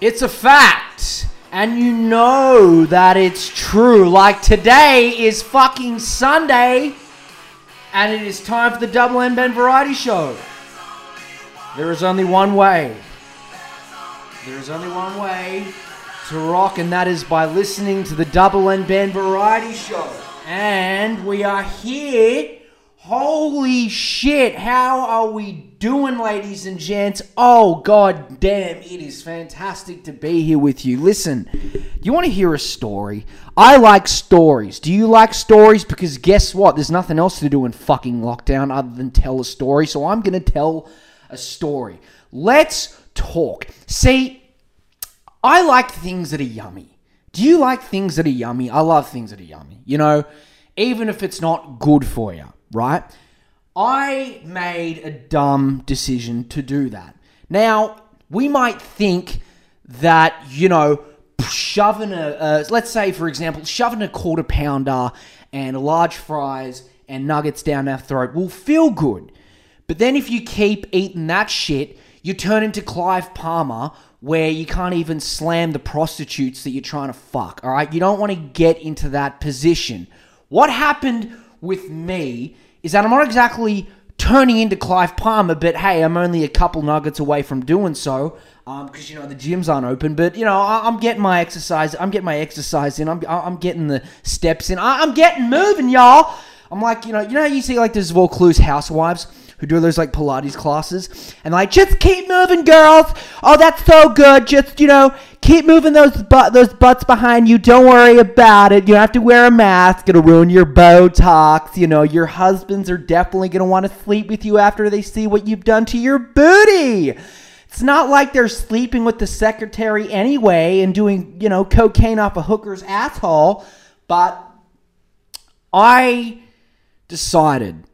It's a fact. And you know that it's true. Like today is fucking Sunday. And it is time for the Double N Benn Variety Show. There is only one way. There is only one way to rock, and that is by listening to the Double N Benn Variety Show. And we are here. Holy shit, how are we doing, ladies and gents? Oh, god damn, it is fantastic to be here with you. Listen, you want to hear a story? I like stories. Do you like stories? Because guess what? There's nothing else to do in fucking lockdown other than tell a story. So I'm going to tell a story. Let's talk. See, I like things that are yummy. Do you like things that are yummy? I love things that are yummy. You know, even if it's not good for you, right? I made a dumb decision to do that. Now, we might think that, you know, shoving a, uh, let's say, for example, shoving a quarter pounder and large fries and nuggets down our throat will feel good. But then if you keep eating that shit, you turn into Clive Palmer, where you can't even slam the prostitutes that you're trying to fuck, all right? You don't want to get into that position. What happened with me is that I'm not exactly turning into Clive Palmer, but hey, I'm only a couple nuggets away from doing so because um, you know the gyms aren't open. But you know, I, am getting my exercise. I'm getting my exercise in. I'm I'm getting the steps in. I, am getting moving, y'all. I'm like, you know, you know, you see like those Vaucluse housewives who do those like Pilates classes and like just keep moving, girls. Oh, that's so good. Just you know, keep moving those butt those butts behind you. Don't worry about it. You don't have to wear a mask. It'll ruin your Botox. You know, your husbands are definitely gonna want to sleep with you after they see what you've done to your booty. It's not like they're sleeping with the secretary anyway and doing, you know, cocaine off a hooker's asshole. But I decided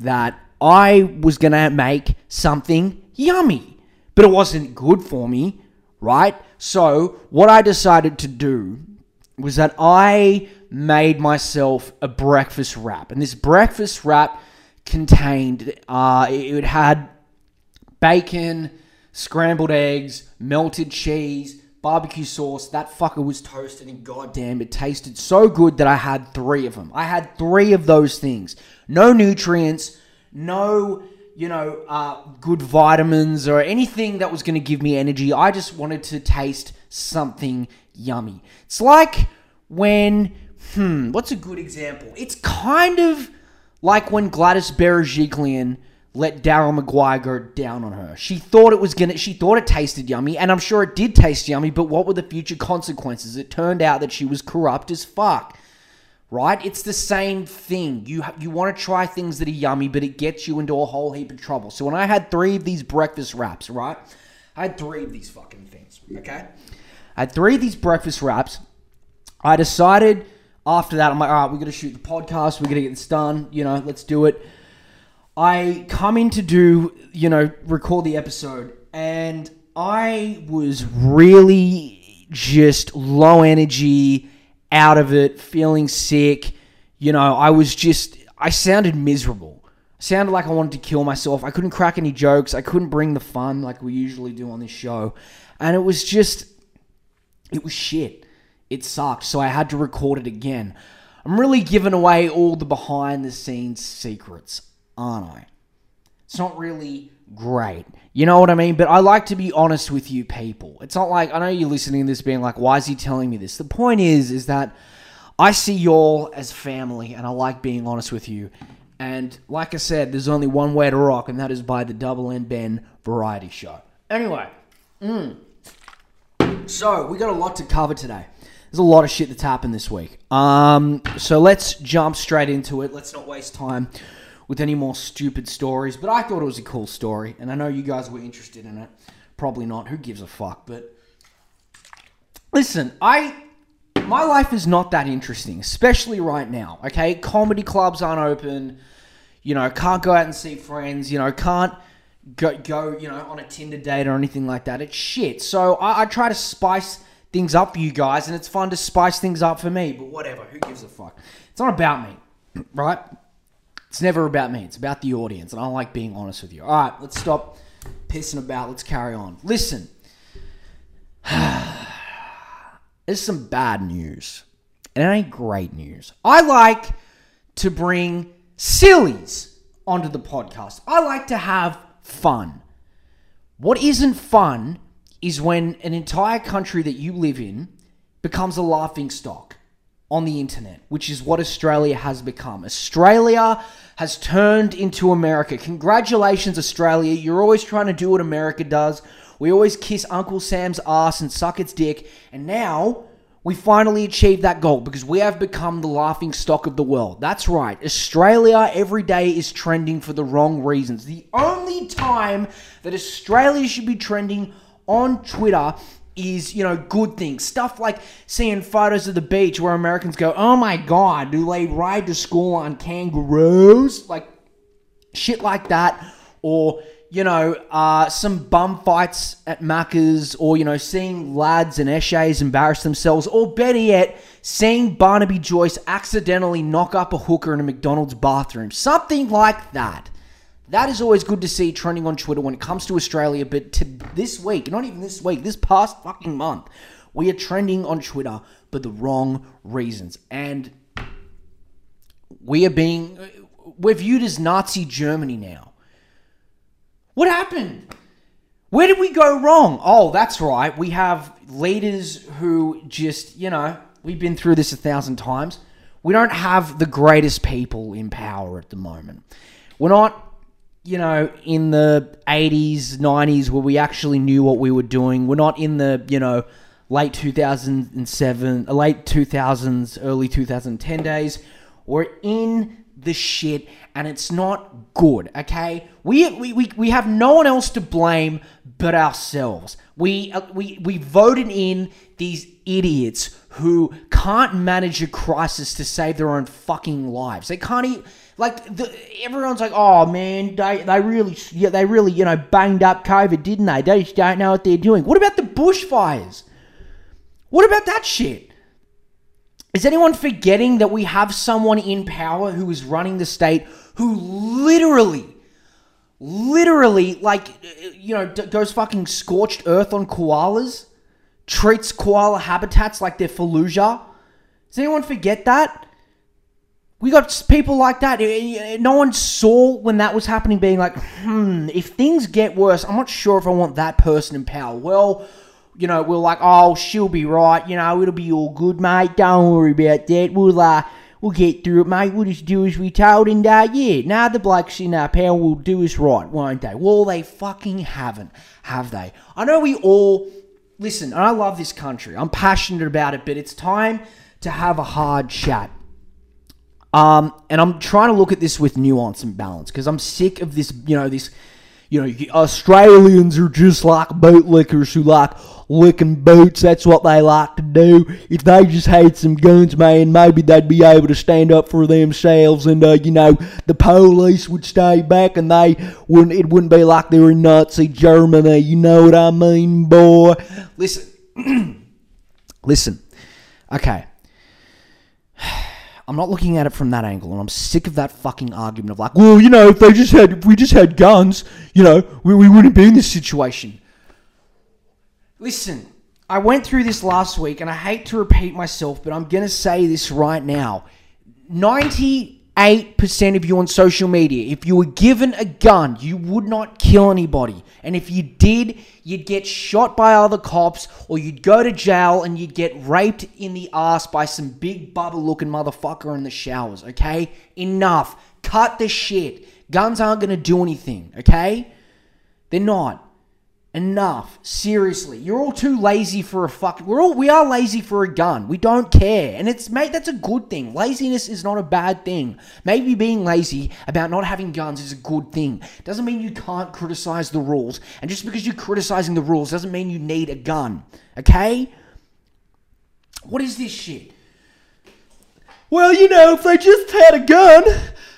that I was going to make something yummy, but it wasn't good for me, right? So, what I decided to do was that I made myself a breakfast wrap. And this breakfast wrap contained, uh, it had bacon, scrambled eggs, melted cheese, barbecue sauce. That fucker was toasted, and goddamn, it tasted so good that I had three of them. I had three of those things. No nutrients, no, you know, uh, good vitamins or anything that was going to give me energy. I just wanted to taste something yummy. It's like when, hmm, what's a good example? It's kind of like when Gladys Berejiklian let Daryl Maguire go down on her. She thought it was gonna. She thought it tasted yummy, and I'm sure it did taste yummy. But what were the future consequences? It turned out that she was corrupt as fuck right? It's the same thing. You you want to try things that are yummy, but it gets you into a whole heap of trouble. So when I had three of these breakfast wraps, right? I had three of these fucking things, okay? I had three of these breakfast wraps. I decided after that, I'm like, all right, we're gonna shoot the podcast. We're gonna get this done. You know, let's do it. I come in to do, you know, record the episode, and I was really just low energy out of it, feeling sick. You know, I was just, I sounded miserable. sounded like I wanted to kill myself. I couldn't crack any jokes. I couldn't bring the fun like we usually do on this show. And it was just, it was shit. It sucked. So I had to record it again. I'm really giving away all the behind the scenes secrets, aren't I? It's not really great. You know what I mean? But I like to be honest with you people. It's not like I know you're listening to this being like, why is he telling me this? The point is, is that I see y'all as family and I like being honest with you. And like I said, there's only one way to rock, and that is by the Double N Benn Variety Show. Anyway, mm. so we got a lot to cover today. There's a lot of shit that's happened this week. Um, so let's jump straight into it. Let's not waste time with any more stupid stories, but I thought it was a cool story, and I know you guys were interested in it. Probably not. Who gives a fuck? But listen, I my life is not that interesting, especially right now. Okay, comedy clubs aren't open. You know, can't go out and see friends. You know, can't go go you know on a Tinder date or anything like that. It's shit. So I, I try to spice things up for you guys, and it's fun to spice things up for me. But whatever, who gives a fuck? It's not about me, right? It's never about me. It's about the audience, and I like being honest with you. All right, let's stop pissing about. Let's carry on. Listen, There's some bad news. And it ain't great news. I like to bring sillies onto the podcast. I like to have fun. What isn't fun is when an entire country that you live in becomes a laughing stock on the internet, which is what Australia has become. Australia has turned into America. Congratulations, Australia. You're always trying to do what America does. We always kiss Uncle Sam's ass and suck its dick. And now we finally achieved that goal because we have become the laughing stock of the world. That's right. Australia every day is trending for the wrong reasons. The only time that Australia should be trending on Twitter is, you know, good things. Stuff like seeing photos of the beach where Americans go, oh my God, do they ride to school on kangaroos? Like shit like that. Or, you know, uh, some bum fights at Macca's, or, you know, seeing lads and Eshays embarrass themselves, or better yet, seeing Barnaby Joyce accidentally knock up a hooker in a McDonald's bathroom. Something like that. That is always good to see trending on Twitter when it comes to Australia, but to this week, not even this week, this past fucking month, we are trending on Twitter for the wrong reasons. And we are being, we're viewed as Nazi Germany now. What happened? Where did we go wrong? Oh, that's right. We have leaders who just, you know, we've been through this a thousand times. We don't have the greatest people in power at the moment. We're not, you know, in the 80s, 90s where we actually knew what we were doing. We're not in the, you know, late 2007, uh, late 2000s, early 2010 days. We're in the shit and it's not good, okay? We, we, we, we have no one else to blame but ourselves. We, uh, we, we voted in these idiots who can't manage a crisis to save their own fucking lives. They can't even, like, the, everyone's like, oh man, they, they really, yeah, they really, you know, banged up COVID, didn't they? They just don't know what they're doing. What about the bushfires? What about that shit? Is anyone forgetting that we have someone in power who is running the state who literally, literally, like, you know, goes fucking scorched earth on koalas, treats koala habitats like they're Fallujah? Does anyone forget that? We got people like that. No one saw when that was happening, being like, hmm, if things get worse, I'm not sure if I want that person in power. Well, you know, we're like, oh, she'll be right. You know, it'll be all good, mate. Don't worry about that. We'll, uh, we'll get through it, mate. We'll just do as we told. And, uh, yeah, now the blokes in our power will do us right, won't they? Well, they fucking haven't, have they? I know we all, listen, and I love this country. I'm passionate about it, but it's time to have a hard chat. Um, and I'm trying to look at this with nuance and balance because I'm sick of this, you know, this you know, Australians are just like bootlickers who like licking boots. That's what they like to do. If they just had some guns, man, maybe they'd be able to stand up for themselves, and uh, you know, the police would stay back, and they wouldn't. It wouldn't be like they were in Nazi Germany. You know what I mean, boy? Listen, listen. Okay. I'm not looking at it from that angle, and I'm sick of that fucking argument of like, well, you know, if they just had, if we just had guns, you know, we, we wouldn't be in this situation. Listen, I went through this last week, and I hate to repeat myself, but I'm gonna say this right now. 98% of you on social media, if you were given a gun, you would not kill anybody. And if you did, you'd get shot by other cops, or you'd go to jail and you'd get raped in the ass by some big bubble looking motherfucker in the showers, okay? Enough. Cut the shit. Guns aren't gonna do anything, okay? They're not. Enough. Seriously. You're all too lazy for a fuck. We're all we are lazy for a gun. We don't care. And it's mate, that's a good thing. Laziness is not a bad thing. Maybe being lazy about not having guns is a good thing. Doesn't mean you can't criticize the rules. And just because you're criticizing the rules doesn't mean you need a gun. Okay? What is this shit? Well, you know, if they just had a gun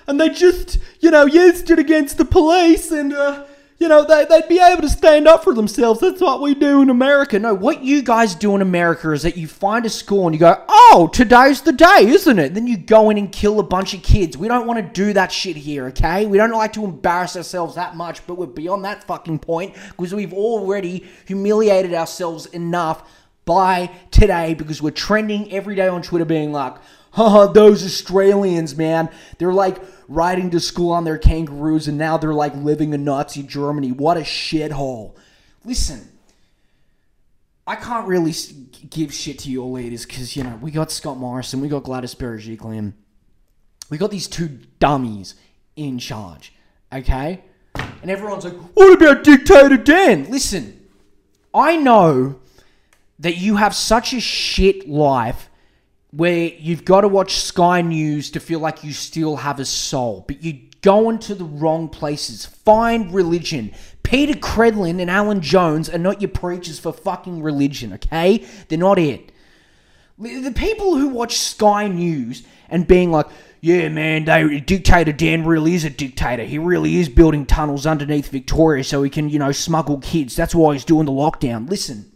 and they just, you know, used it against the police and uh you know, they, they'd be able to stand up for themselves. That's what we do in America. No, what you guys do in America is that you find a school and you go, oh, today's the day, isn't it? Then you go in and kill a bunch of kids. We don't want to do that shit here, okay? We don't like to embarrass ourselves that much, but we're beyond that fucking point because we've already humiliated ourselves enough by today because we're trending every day on Twitter being like, haha, those Australians, man. They're like riding to school on their kangaroos and now they're like living in Nazi Germany. What a shithole. Listen, I can't really give shit to your leaders because, you know, we got Scott Morrison, we got Gladys Berejiklian. We got these two dummies in charge, okay? And everyone's like, what about Dictator Dan? Listen, I know that you have such a shit life where you've got to watch Sky News to feel like you still have a soul, but you go into the wrong places. Find religion. Peta Credlin and Alan Jones are not your preachers for fucking religion, okay? They're not it. The people who watch Sky News and being like, yeah, man, they, dictator Dan really is a dictator. He really is building tunnels underneath Victoria so he can, you know, smuggle kids. That's why he's doing the lockdown. Listen,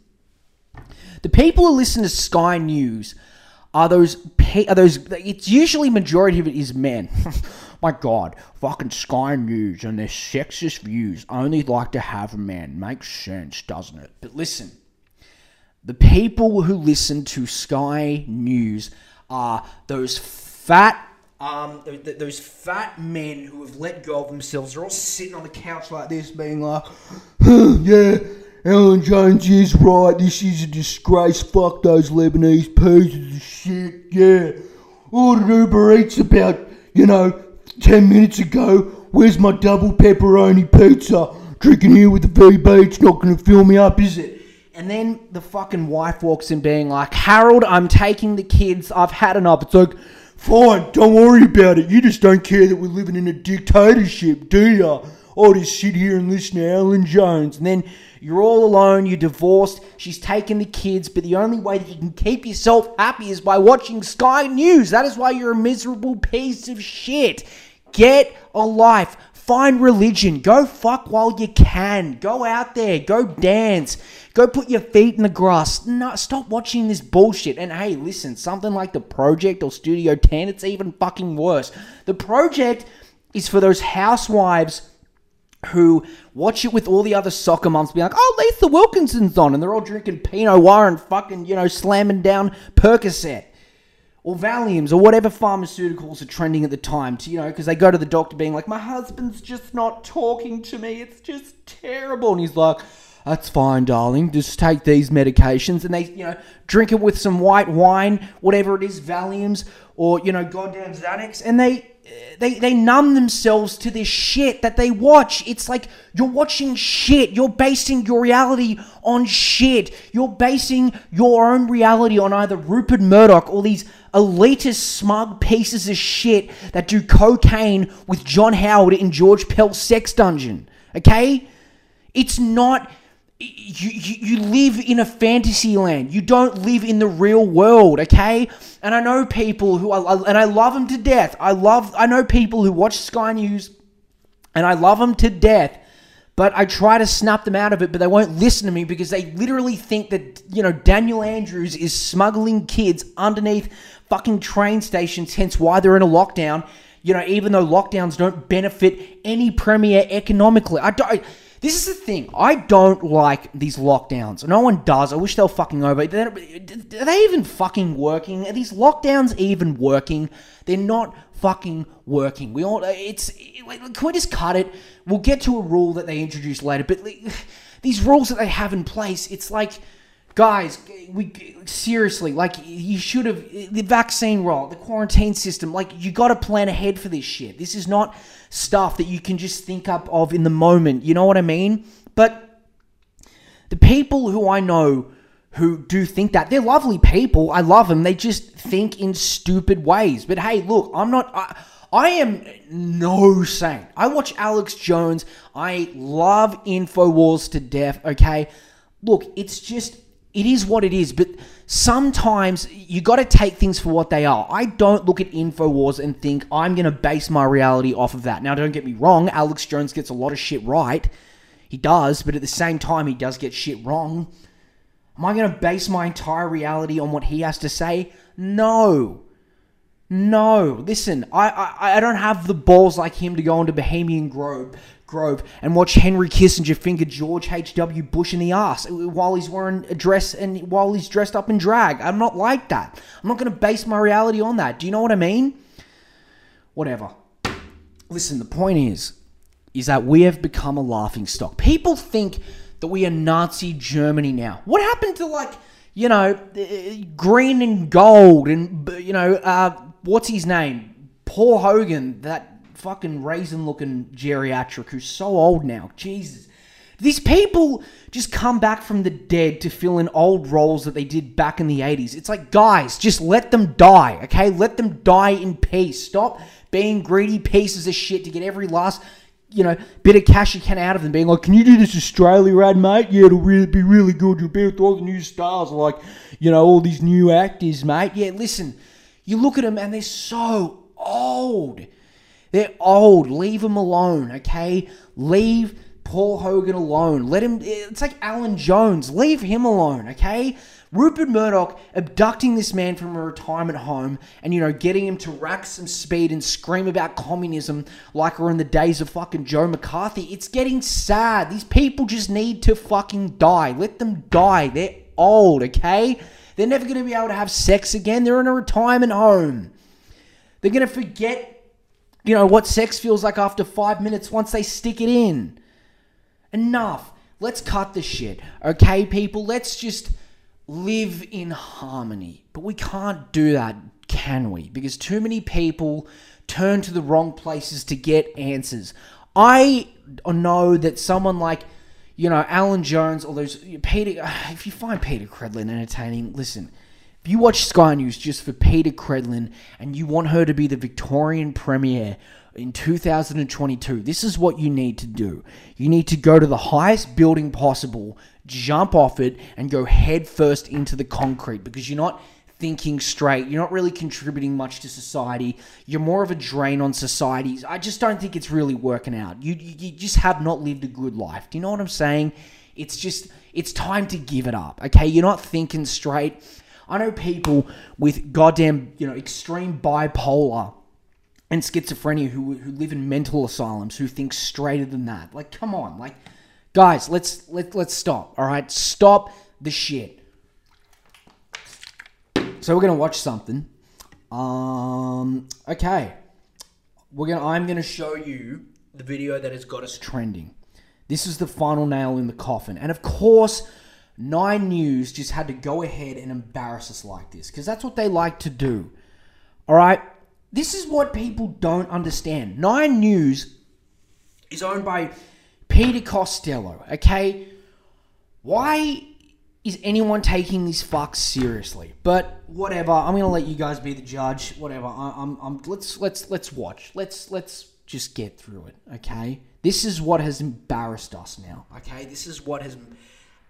the people who listen to Sky News are those are those it's usually majority of it is men. My god fucking sky news and their sexist views only like to have a man. Makes sense doesn't it? But listen the people who listen to sky news are those fat um, those fat men who have let go of themselves. Are all sitting on the couch like this being like yeah Alan Jones is right. This is a disgrace. Fuck those Lebanese pieces of shit. Yeah. Ordered Uber Eats about, you know, 10 minutes ago. Where's my double pepperoni pizza? Drinking here with the VB. It's not going to fill me up, is it? And then the fucking wife walks in being like, Harold, I'm taking the kids. I've had enough. It's like, fine, don't worry about it. You just don't care that we're living in a dictatorship, do ya? I'll just sit here and listen to Alan Jones. And then you're all alone, you're divorced, she's taken the kids, but the only way that you can keep yourself happy is by watching Sky News. That is why you're a miserable piece of shit. Get a life. Find religion. Go fuck while you can. Go out there. Go dance. Go put your feet in the grass. No, stop watching this bullshit. And hey, listen, something like The Project or Studio 10, it's even fucking worse. The Project is for those housewives who watch it with all the other soccer moms being like, oh, Lisa Wilkinson's on, and they're all drinking Pinot Noir and fucking, you know, slamming down Percocet or Valiums or whatever pharmaceuticals are trending at the time to, you know, because they go to the doctor being like, my husband's just not talking to me. It's just terrible. And he's like, that's fine, darling. Just take these medications. And they, you know, drink it with some white wine, whatever it is, Valiums or, you know, goddamn Xanax. And they, they they numb themselves to this shit that they watch. It's like you're watching shit. You're basing your reality on shit. You're basing your own reality on either Rupert Murdoch or these elitist smug pieces of shit that do cocaine with John Howard in George Pell's sex dungeon. Okay? It's not you, you, you live in a fantasy land. You don't live in the real world, okay? And I know people who are, and I love them to death. I love I know people who watch Sky News and I love them to death. But I try to snap them out of it, but they won't listen to me because they literally think that, you know, Daniel Andrews is smuggling kids underneath fucking train stations, hence why they're in a lockdown. You know, even though lockdowns don't benefit any premier economically. I don't this is the thing. I don't like these lockdowns. No one does. I wish they were fucking over. Are they even fucking working? Are these lockdowns even working? They're not fucking working. We all. It's. Can we just cut it? We'll get to a rule that they introduce later. But these rules that they have in place, it's like guys, we seriously like you should have the vaccine roll, the quarantine system. Like you got to plan ahead for this shit. This is not stuff that you can just think up of in the moment. You know what I mean? But the people who I know who do think that they're lovely people. I love them. They just think in stupid ways. But hey, look, I'm not. I, I am no saint. I watch Alex Jones. I love Infowars to death. Okay, look, it's just it is what it is, but sometimes you got to take things for what they are. I don't look at InfoWars and think I'm going to base my reality off of that. Now, don't get me wrong, Alex Jones gets a lot of shit right. He does, but at the same time, he does get shit wrong. Am I going to base my entire reality on what he has to say? No. No. Listen, I, I, I don't have the balls like him to go into Bohemian Grove, Grove and watch Henry Kissinger finger George H.W. Bush in the ass while he's wearing a dress and while he's dressed up in drag. I'm not like that. I'm not going to base my reality on that. Do you know what I mean? Whatever. Listen, the point is, is that we have become a laughing stock. People think that we are Nazi Germany now. What happened to like, you know, uh, green and gold and you know, uh, what's his name? Paul Hogan, that fucking raisin-looking geriatric who's so old now. Jesus. These people just come back from the dead to fill in old roles that they did back in the 80s. It's like, guys, just let them die, okay? Let them die in peace. Stop being greedy pieces of shit to get every last you know, bit of cash you can out of them, being like, "Can you do this Australia rad, mate? Yeah, it'll really be really good. You'll be with all the new stars, like, you know, all these new actors, mate. Yeah, listen, you look at them and they're so old. They're old. Leave them alone, okay? Leave Paul Hogan alone. Let him. It's like Alan Jones. Leave him alone, okay? Rupert Murdoch abducting this man from a retirement home and, you know, getting him to rack some speed and scream about communism like we're in the days of fucking Joe McCarthy. It's getting sad. These people just need to fucking die. Let them die. They're old, okay? They're never going to be able to have sex again. They're in a retirement home. They're going to forget, you know, what sex feels like after five minutes once they stick it in. Enough. Let's cut the shit, okay, people? Let's just live in harmony. But we can't do that, can we? Because too many people turn to the wrong places to get answers. I know that someone like, you know, Alan Jones or those Peta. If you find Peta Credlin entertaining, listen. If you watch Sky News just for Peta Credlin and you want her to be the Victorian Premier in 2022, this is what you need to do. You need to go to the highest building possible, jump off it, and go headfirst into the concrete because you're not thinking straight. You're not really contributing much to society. You're more of a drain on society. I just don't think it's really working out. You, you just have not lived a good life. Do you know what I'm saying? It's just, it's time to give it up, okay? You're not thinking straight. I know people with goddamn, you know, extreme bipolar and schizophrenia who, who live in mental asylums who think straighter than that. Like, come on, like, guys, let's let let's stop. All right, stop the shit. So we're gonna watch something. Um, okay, we're gonna. I'm gonna show you the video that has got us trending. This is the final nail in the coffin, and of course. Nine News just had to go ahead and embarrass us like this because that's what they like to do. All right, this is what people don't understand. Nine News is owned by Peter Costello, okay? Why is anyone taking this fuck seriously? But whatever, I'm gonna let you guys be the judge. Whatever, I, I'm, I'm, let's let's let's watch. Let's let's just get through it, okay? This is what has embarrassed us now, okay? This is what has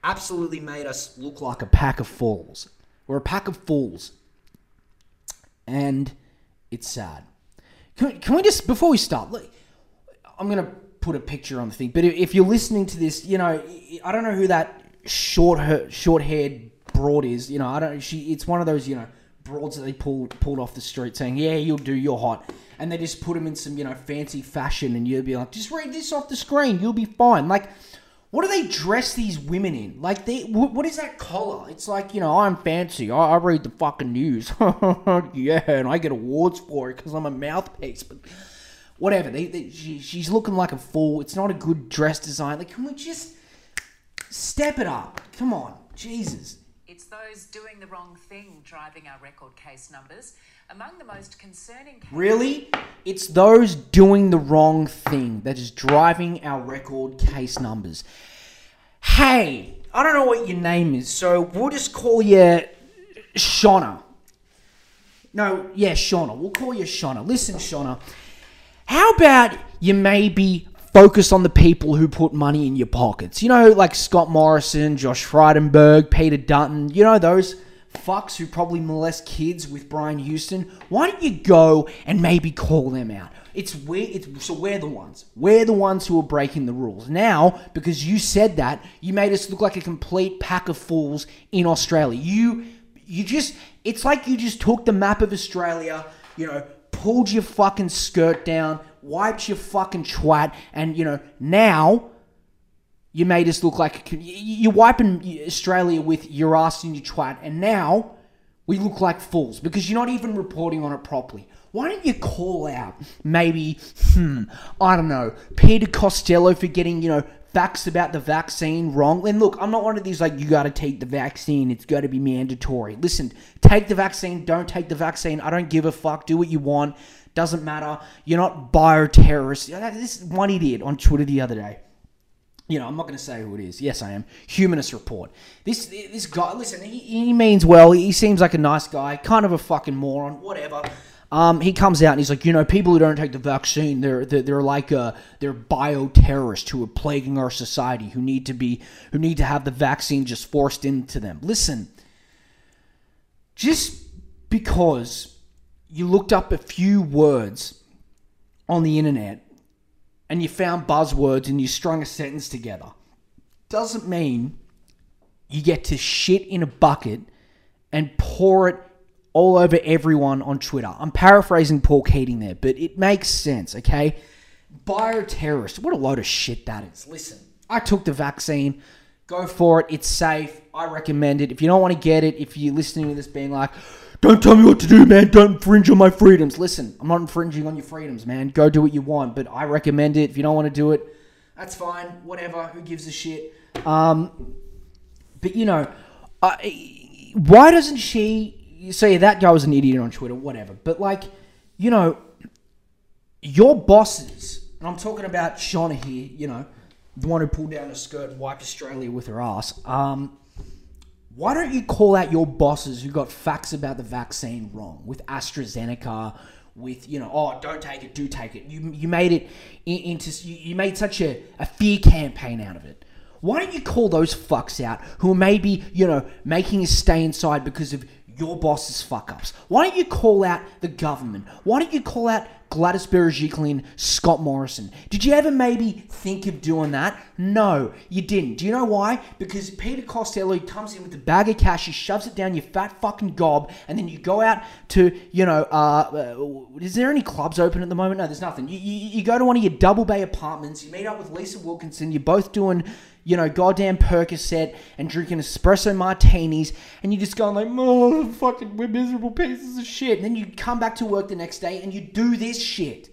absolutely made us look like a pack of fools. We're a pack of fools, and it's sad. Can, can we just before we start? Look, I'm gonna put a picture on the thing, but if you're listening to this, you know, I don't know who that short short haired broad is. You know, I don't. She. It's one of those you know broads that they pulled pulled off the street saying, "Yeah, you'll do. You're hot." And they just put them in some you know fancy fashion, and you'll be like, "Just read this off the screen. You'll be fine." Like what do they dress these women in? Like they, what is that collar? It's like you know, I'm fancy. I, I read the fucking news. yeah, and I get awards for it because I'm a mouthpiece. But whatever. They, they she, she's looking like a fool. It's not a good dress design. Like, can we just step it up? Come on, Jesus. Those doing the wrong thing driving our record case numbers. Among the most concerning Really? It's those doing the wrong thing that is driving our record case numbers. Hey, I don't know what your name is, so we'll just call you Shauna. No, yeah, Shauna. We'll call you Shauna. Listen, Shauna. How about you maybe focus on the people who put money in your pockets? You know, like Scott Morrison, Josh Frydenberg, Peter Dutton. You know those fucks who probably molest kids with Brian Houston, why don't you go and maybe call them out? It's we it's so we're the ones. We're the ones who are breaking the rules. Now, because you said that, you made us look like a complete pack of fools in Australia. You you just it's like you just took the map of Australia, you know, pulled your fucking skirt down, wiped your fucking twat, and you know, now you made us look like you're wiping Australia with your ass in your twat, and now we look like fools because you're not even reporting on it properly. Why don't you call out maybe, hmm, I don't know, Peter Costello for getting, you know, facts about the vaccine wrong? And look, I'm not one of these like, you got to take the vaccine, it's got to be mandatory. Listen, take the vaccine, don't take the vaccine. I don't give a fuck. Do what you want. Doesn't matter. You're not bioterrorists. This one idiot on Twitter the other day you know, I'm not going to say who it is. Yes, I am. Humanist Report. This this guy, listen, he, he means well. He seems like a nice guy, kind of a fucking moron, whatever. Um, he comes out and he's like, you know, people who don't take the vaccine, they're they're, they're like uh, they're bioterrorists who are plaguing our society, who need to be who need to have the vaccine just forced into them. Listen, just because you looked up a few words on the internet and you found buzzwords and you strung a sentence together doesn't mean you get to shit in a bucket and pour it all over everyone on Twitter. I'm paraphrasing Paul Keating there, but it makes sense, okay? Bioterrorist, what a load of shit that is. Listen, I took the vaccine. Go for it. It's safe. I recommend it. If you don't want to get it, if you're listening to this being like, don't tell me what to do, man. Don't infringe on my freedoms. Listen, I'm not infringing on your freedoms, man. Go do what you want, but I recommend it. If you don't want to do it, that's fine. Whatever. Who gives a shit? Um, but you know, uh, why doesn't she say that guy was an idiot on Twitter? Whatever. But like, you know, your bosses, and I'm talking about Shauna here. You know, the one who pulled down her skirt and wiped Australia with her ass. Um, why don't you call out your bosses who got facts about the vaccine wrong with AstraZeneca? With you know, oh, don't take it, do take it. You you made it into you, made such a, a fear campaign out of it. Why don't you call those fucks out who are maybe you know making us stay inside because of your boss's fuck ups? Why don't you call out the government? Why don't you call out Gladys Berejiklian, Scott Morrison? Did you ever maybe think of doing that? No, you didn't. Do you know why? Because Peter Costello comes in with a bag of cash, he shoves it down your fat fucking gob, and then you go out to, you know, uh, uh, is there any clubs open at the moment? No, there's nothing. You, you, you go to one of your double bay apartments, you meet up with Lisa Wilkinson, you're both doing you know, goddamn Percocet and drinking espresso martinis, and you just going like, oh, fucking, we're miserable pieces of shit. And then you come back to work the next day and you do this shit.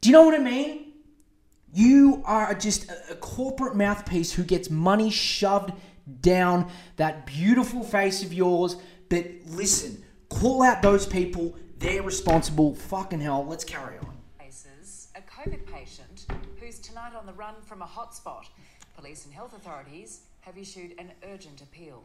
Do you know what I mean? You are just a, a corporate mouthpiece who gets money shoved down that beautiful face of yours. But listen, call out those people. They're responsible. Fucking hell. Let's carry on. A COVID patient who's tonight on the run from a hotspot Police and health authorities have issued an urgent appeal.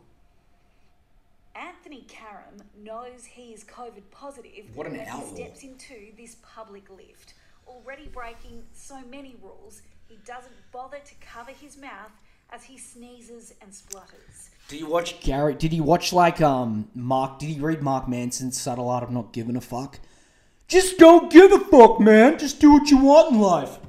Anthony Karam knows he is COVID positive what an as outlaw. he steps into this public lift. Already breaking so many rules, he doesn't bother to cover his mouth as he sneezes and splutters. Did you watch Gary? Did you watch like um Mark? Did he read Mark Manson's subtle art of not giving a fuck? Just don't give a fuck, man. Just do what you want in life.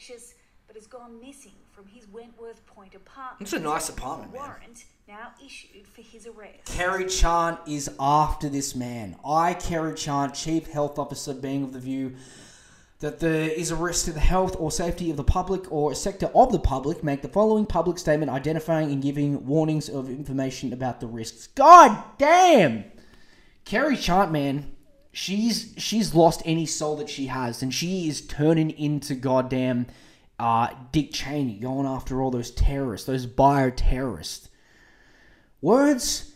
Infectious but has gone missing from his Wentworth Point apartment. It's a nice apartment, man. Warrant now issued for his arrest. Kerry Chant is after this man. I, Kerry Chant, Chief Health Officer, being of the view that there is a risk to the health or safety of the public or a sector of the public, make the following public statement identifying and giving warnings of information about the risks. God damn! Kerry Chant, man, she's she's lost any soul that she has, and she is turning into goddamn uh, Dick Cheney, going after all those terrorists, those bioterrorists. Words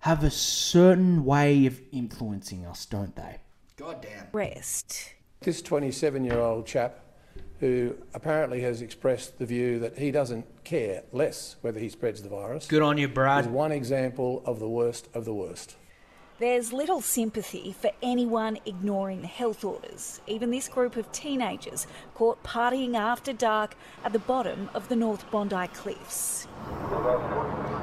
have a certain way of influencing us, don't they? God damn. Arrest. This 27 year old chap who apparently has expressed the view that he doesn't care less whether he spreads the virus Good on you, is Brad. one example of the worst of the worst. There's little sympathy for anyone ignoring the health orders, even this group of teenagers caught partying after dark at the bottom of the North Bondi Cliffs.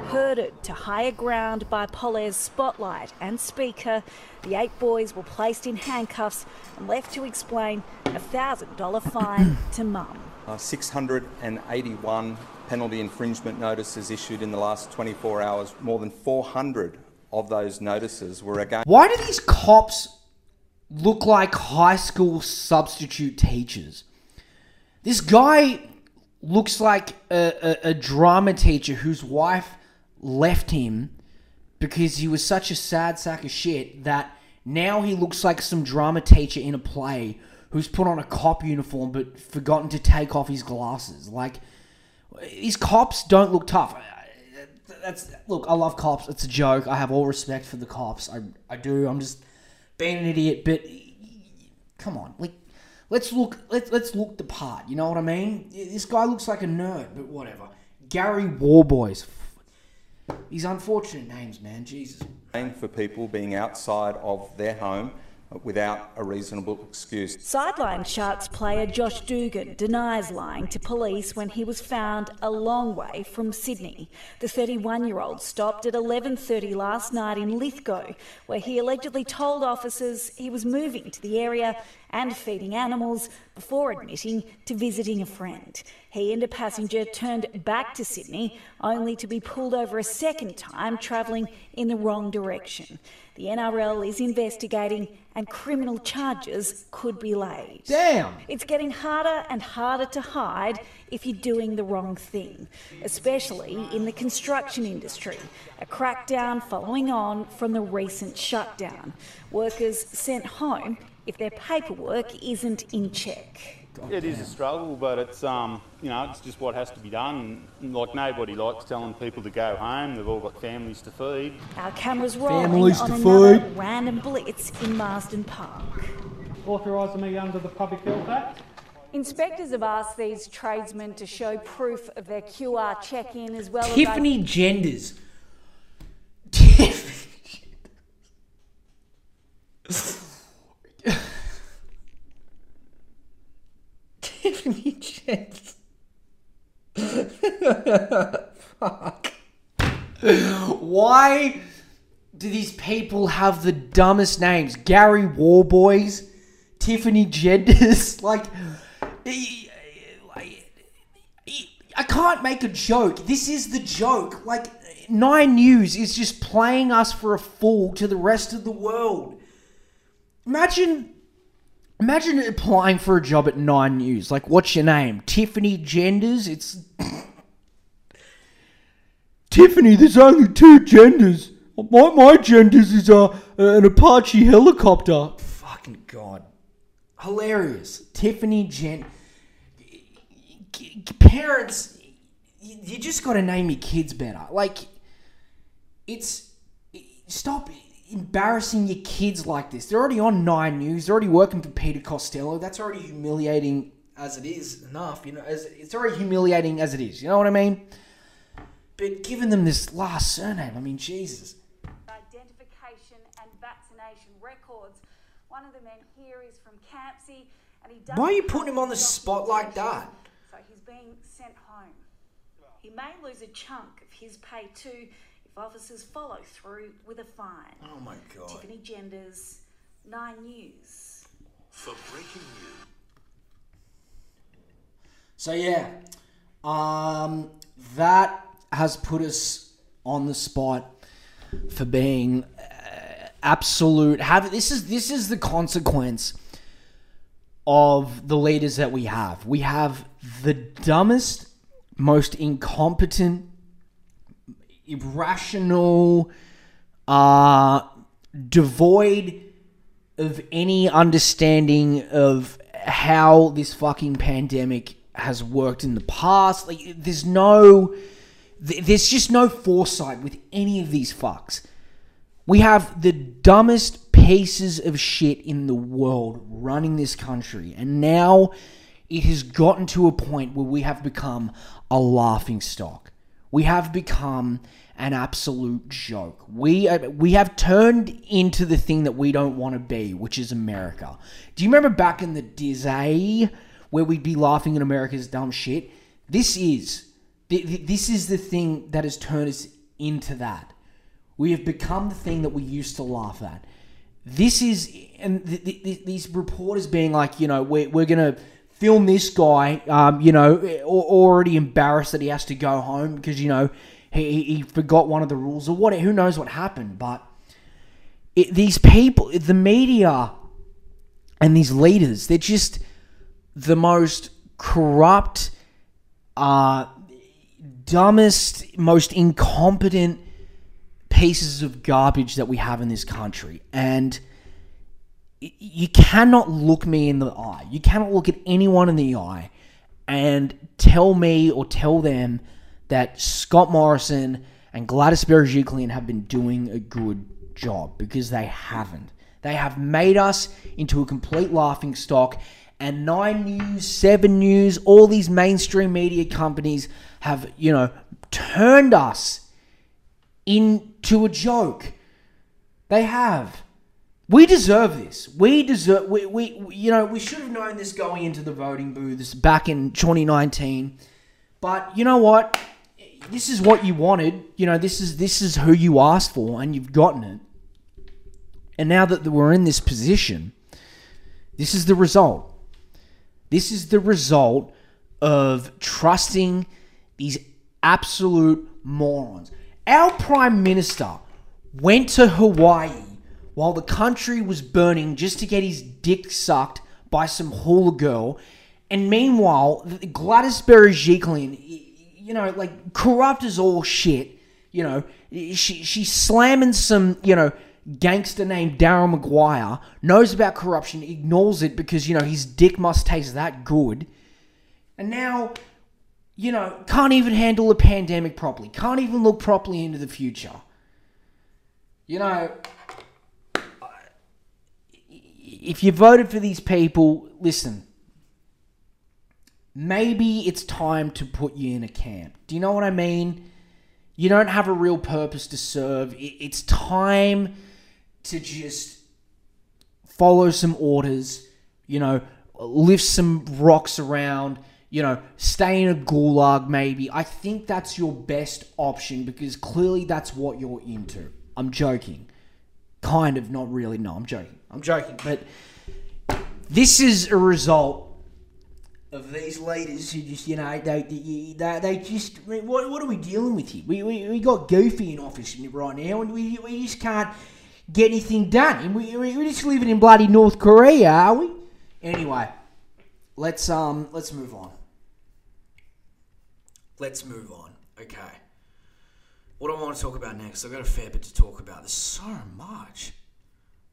herded to higher ground by PolAir's spotlight and speaker, the eight boys were placed in handcuffs and left to explain a $1,000 fine to mum. Uh, 681 penalty infringement notices issued in the last 24 hours. More than 400 of those notices were against. Why do these cops look like high school substitute teachers? This guy looks like a, a, a drama teacher whose wife left him because he was such a sad sack of shit that now he looks like some drama teacher in a play who's put on a cop uniform but forgotten to take off his glasses. Like, these cops don't look tough. That's look. I love cops. It's a joke. I have all respect for the cops. I I do. I'm just being an idiot. But come on, like let's look. Let's let's look the part. You know what I mean? This guy looks like a nerd, but whatever. Gary Worboys. These unfortunate names, man. Jesus. for people being outside of their home without a reasonable excuse. Sideline Sharks player Josh Dugan denies lying to police when he was found a long way from Sydney. The 31-year-old stopped at 11:30 last night in Lithgow, where he allegedly told officers he was moving to the area and feeding animals before admitting to visiting a friend. He and a passenger turned back to Sydney only to be pulled over a second time travelling in the wrong direction. The NRL is investigating and criminal charges could be laid. Damn. It's getting harder and harder to hide if you're doing the wrong thing, especially in the construction industry. A crackdown following on from the recent shutdown. Workers sent home if their paperwork isn't in check. It is a struggle, but it's um, you know, it's just what has to be done. Like nobody likes telling people to go home. They've all got families to feed. Our cameras rolling Families on to another feed. random blitz in Marsden Park. authorising me under the Public Health Act. Inspectors have asked these tradesmen to show proof of their QR check-in as well Tiffany Genders. Tiffany. Tiffany Genders. Fuck. Why do these people have the dumbest names? Gary Worboys, Tiffany Genders, like. I can't make a joke. This is the joke. Like, Nine News is just playing us for a fool to the rest of the world. Imagine, imagine applying for a job at Nine News. Like, what's your name? Tiffany Genders? It's. Tiffany, there's only two genders. My, my genders is uh, an Apache helicopter. Fucking God. Hilarious. Tiffany Gen. g- g- Parents, you, you just got to name your kids better. Like, it's. Stop embarrassing your kids like this. They're already on Nine News. They're already working for Peter Costello. That's already humiliating as it is enough. You know, as it's already humiliating as it is. You know what I mean? But giving them this last surname, I mean, Jesus. identification and vaccination records. One of the men here is from Campsie, and he Why are you putting him on the spot like that? So he's being sent home. He may lose a chunk of his pay too if officers follow through with a fine. Oh my god. Tiffany Genders, Nine News. For breaking news. So yeah, um, that has put us on the spot for being uh, absolute. Have this is this is the consequence of the leaders that we have. We have the dumbest, most incompetent, irrational, uh, devoid of any understanding of how this fucking pandemic has worked in the past. Like, there's no, th- there's just no foresight with any of these fucks. We have the dumbest pieces of shit in the world running this country, and now it has gotten to a point where we have become a laughing stock. We have become an absolute joke. We uh, we have turned into the thing that we don't want to be, which is America. Do you remember back in the day where we'd be laughing at America's dumb shit? This is this is the thing that has turned us into that. We have become the thing that we used to laugh at. This is, and th- th- th- these reporters being like, you know, we're, we're going to film this guy, um, you know, al- already embarrassed that he has to go home because, you know, he, he- he forgot one of the rules or what, who knows what happened. But it, these people, the media and these leaders, they're just the most corrupt, uh, dumbest, most incompetent pieces of garbage that we have in this country. And you cannot look me in the eye. You cannot look at anyone in the eye and tell me or tell them that Scott Morrison and Gladys Berejiklian have been doing a good job because they haven't. They have made us into a complete laughing stock. And Nine News, Seven News, all these mainstream media companies have, you know, turned us into a joke. They have. We deserve this. We deserve. We, we, you know, we should have known this going into the voting booths back in 2019. But you know what? This is what you wanted. You know, this is this is who you asked for, and you've gotten it. And now that we're in this position, this is the result. This is the result of trusting these absolute morons. Our prime minister went to Hawaii while the country was burning just to get his dick sucked by some hula girl. And meanwhile, Gladys Berejiklian, you know, like corrupt as all shit. You know, she she's slamming some, you know, gangster named Daryl Maguire, knows about corruption, ignores it because, you know, his dick must taste that good. And now, you know, can't even handle a pandemic properly, can't even look properly into the future. You know, if you voted for these people, listen, maybe it's time to put you in a camp. Do you know what I mean? You don't have a real purpose to serve. It's time to just follow some orders, you know, lift some rocks around, you know, stay in a gulag maybe. I think that's your best option because clearly that's what you're into. I'm joking. Kind of, not really. No, I'm joking. I'm joking. But this is a result of these leaders who just, you know, they, they, they, just, what, what are we dealing with here? We, we, we got Goofy in office right now and we, we just can't get anything done. And we, we, we're just living in bloody North Korea, are we? Anyway, let's, um, let's move on. Let's move on. Okay. What do I want to talk about next? I've got a fair bit to talk about. There's so much.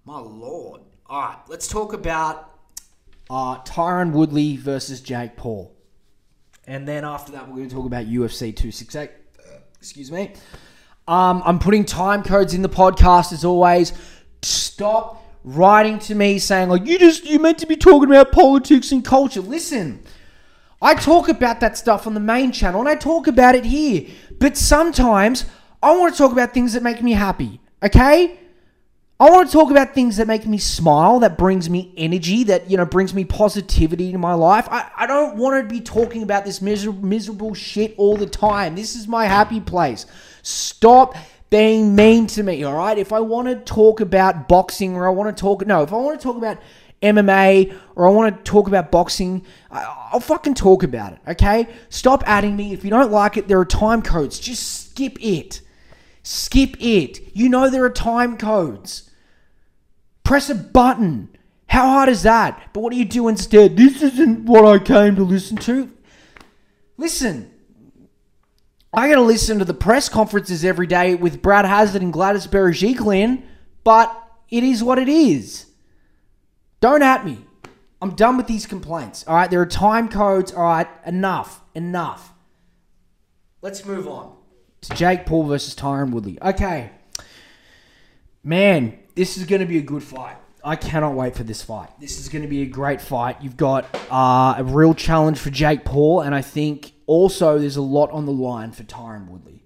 My lord. All right, let's talk about uh, Tyron Woodley versus Jake Paul. And then after that, we're going to talk about UFC 268. Uh, Excuse me. Um, I'm putting time codes in the podcast as always. Stop writing to me saying like you just you meant to be talking about politics and culture. Listen, I talk about that stuff on the main channel and I talk about it here. But sometimes I want to talk about things that make me happy. Okay? I want to talk about things that make me smile, that brings me energy, that you know brings me positivity to my life. I, I don't want to be talking about this miserable, miserable shit all the time. This is my happy place. Stop being mean to me, all right? If I want to talk about boxing or I want to talk no, if I want to talk about MMA or I want to talk about boxing, I'll fucking talk about it, okay? Stop adding me. If you don't like it, there are time codes. Just skip it. Skip it. You know there are time codes. Press a button. How hard is that? But what do you do instead? This isn't what I came to listen to. Listen, I gotta listen to the press conferences every day with Brad Hazzard and Gladys Berejiklian, but it is what it is. Don't at me. I'm done with these complaints. All right, there are time codes. All right, enough, enough. Let's move on to Jake Paul versus Tyron Woodley. Okay, man, this is going to be a good fight. I cannot wait for this fight. This is going to be a great fight. You've got uh, a real challenge for Jake Paul, and I think also there's a lot on the line for Tyron Woodley.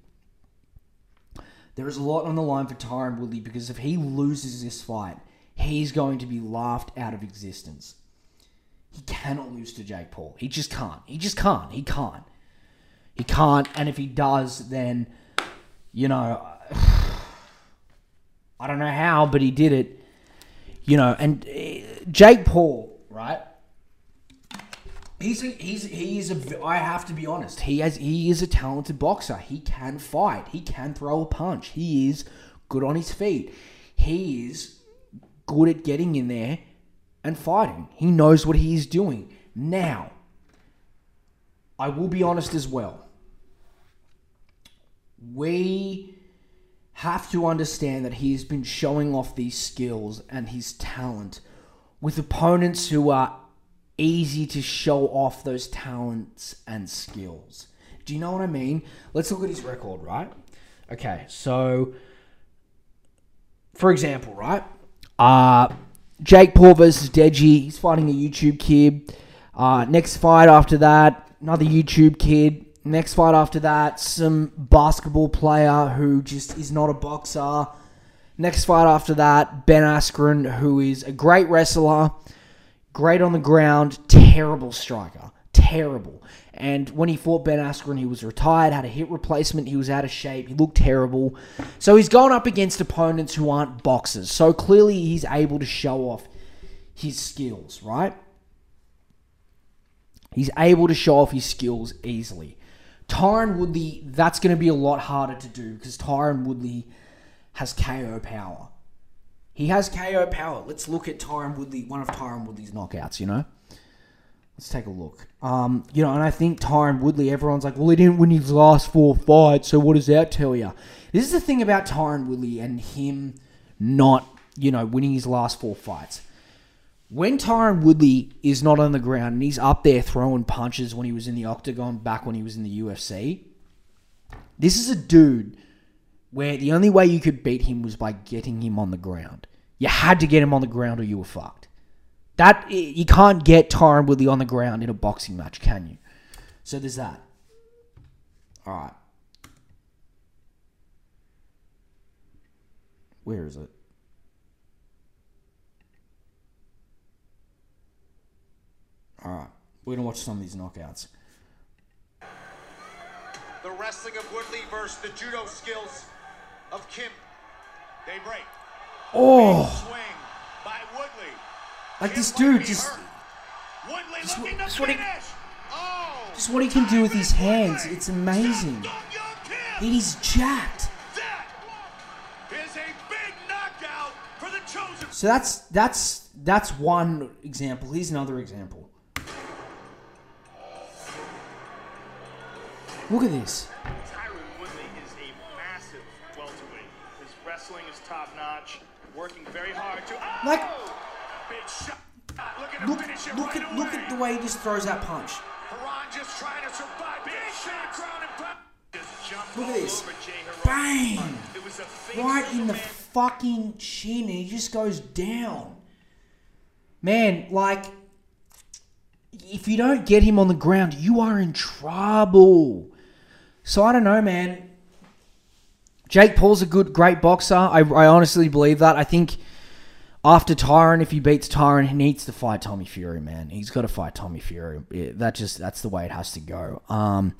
There is a lot on the line for Tyron Woodley because if he loses this fight, he's going to be laughed out of existence. He cannot lose to Jake Paul. He just can't. He just can't. He can't. He can't. And if he does, then You know, I don't know how, but he did it. You know, and uh, Jake Paul, right? He's a, he's he is a I have to be honest. He has he is a talented boxer. He can fight. He can throw a punch. He is good on his feet. He is good at getting in there and fighting. He knows what he is doing. Now, I will be honest as well. We have to understand that he has been showing off these skills and his talent with opponents who are easy to show off those talents and skills. Do you know what I mean? Let's look at his record, right? Okay, so for example, right? Uh Jake Paul versus Deji. He's fighting a YouTube kid. Uh, next fight after that, another YouTube kid. Next fight after that, some basketball player who just is not a boxer. Next fight after that, Ben Askren, who is a great wrestler, great on the ground, terrible striker. Terrible. And when he fought Ben Askren, he was retired, had a hip replacement, he was out of shape, he looked terrible. So he's going up against opponents who aren't boxers. So clearly he's able to show off his skills, right? He's able to show off his skills easily. Tyron Woodley, that's going to be a lot harder to do because Tyron Woodley has KO power. He has KO power. Let's look at Tyron Woodley, one of Tyron Woodley's knockouts, you know? Let's take a look. Um, you know, and I think Tyron Woodley, everyone's like, well, he didn't win his last four fights, so what does that tell you? This is the thing about Tyron Woodley and him not, you know, winning his last four fights. When Tyron Woodley is not on the ground and he's up there throwing punches when he was in the octagon back when he was in the UFC, this is a dude where the only way you could beat him was by getting him on the ground. You had to get him on the ground or you were fucked. That you can't get Tyron Woodley on the ground in a boxing match, can you? So there's that. All right. Where is it? All right. We're gonna watch some of these knockouts. The wrestling of Woodley versus the judo skills of Kim. They break. Oh, Swing by Woodley. Like this dude just just what- just what he- just what he can do with his hands. It's amazing. He's jacked. That is a big knockout for the chosen. So that's that's that's one example. Here's another example. Look at this. Tyron Woodley is a massive welterweight. His wrestling is top notch, working very hard to. Oh! Like Big shot. Looking to Ah, look it look right at look at the way he just throws that punch. Hieron just trying to survive. Big shot. Ground and pound. Look at this. over Jay Hieron. Bang! It was a Right in the fucking chin, and he just goes down. Man, like if you don't get him on the ground, you are in trouble. So I don't know, man. Jake Paul's a good, great boxer. I, I honestly believe that. I think after Tyron, if he beats Tyron, he needs to fight Tommy Fury, man. He's got to fight Tommy Fury. Yeah, that just that's the way it has to go. Um,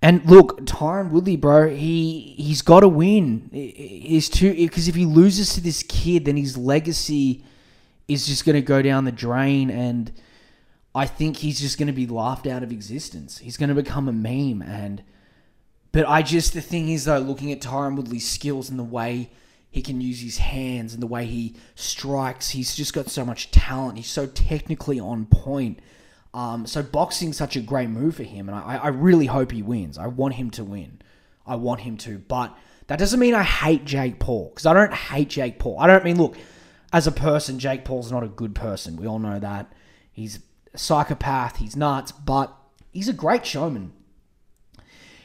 and look, Tyron Woodley, bro, he he's got to win. He's too because if he loses to this kid, then his legacy is just going to go down the drain, and I think he's just going to be laughed out of existence. He's going to become a meme, and but I just the thing is though, looking at Tyron Woodley's skills and the way he can use his hands and the way he strikes, he's just got so much talent. He's so technically on point. Um, so boxing's such a great move for him, and I, I really hope he wins. I want him to win. I want him to, but that doesn't mean I hate Jake Paul because I don't hate Jake Paul. I don't mean look as a person, Jake Paul's not a good person. We all know that he's a psychopath. He's nuts, but he's a great showman.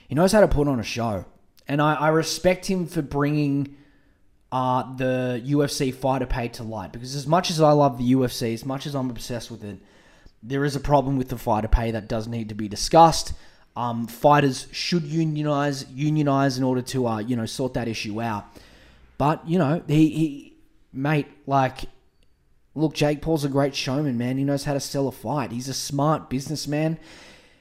He knows how to put on a show, and I, I respect him for bringing uh, the UFC fighter pay to light. Because as much as I love the UFC, as much as I'm obsessed with it, there is a problem with the fighter pay that does need to be discussed. Um, fighters should unionize, unionize in order to, uh, you know, sort that issue out. But you know, he, he, mate, like, look, Jake Paul's a great showman, man. He knows how to sell a fight. He's a smart businessman.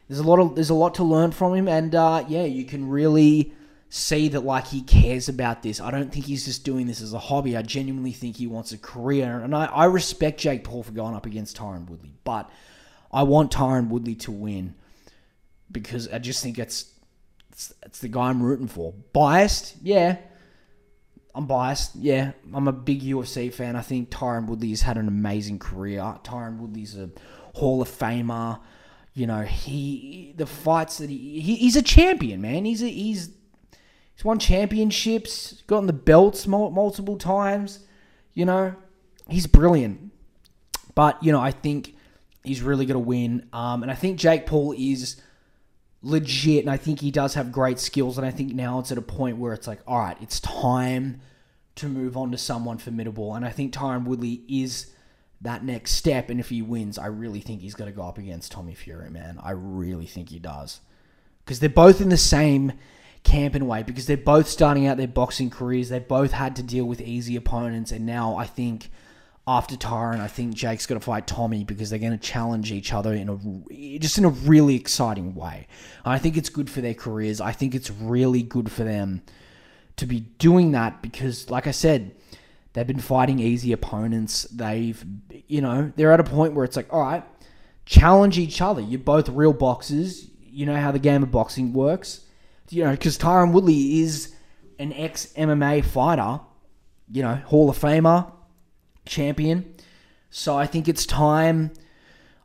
There's a lot of, there's a lot to learn from him, and uh, yeah, you can really see that like he cares about this. I don't think he's just doing this as a hobby. I genuinely think he wants a career, and I, I respect Jake Paul for going up against Tyron Woodley, but I want Tyron Woodley to win because I just think it's it's, it's the guy I'm rooting for. Biased, yeah. I'm biased, yeah. I'm a big UFC fan. I think Tyron Woodley has had an amazing career. Tyron Woodley's a Hall of Famer. You know, he the fights that he, he he's a champion, man. He's a, he's he's won championships, gotten the belts multiple times. You know, he's brilliant. But you know, I think he's really going to win. Um, and I think Jake Paul is legit, and I think he does have great skills. And I think now it's at a point where it's like, all right, it's time to move on to someone formidable. And I think Tyron Woodley is that next step. And if he wins, I really think he's going to go up against Tommy Fury, man. I really think he does. Because they're both in the same camp in a way, because they're both starting out their boxing careers. They both had to deal with easy opponents. And now I think after Tyron, I think Jake's going to fight Tommy because they're going to challenge each other in a just in a really exciting way. I think it's good for their careers. I think it's really good for them to be doing that because, like I said, they've been fighting easy opponents. They've, you know, they're at a point where it's like, all right, challenge each other. You're both real boxers. You know how the game of boxing works. You know, because Tyron Woodley is an ex MMA fighter. You know, Hall of Famer champion. So I think it's time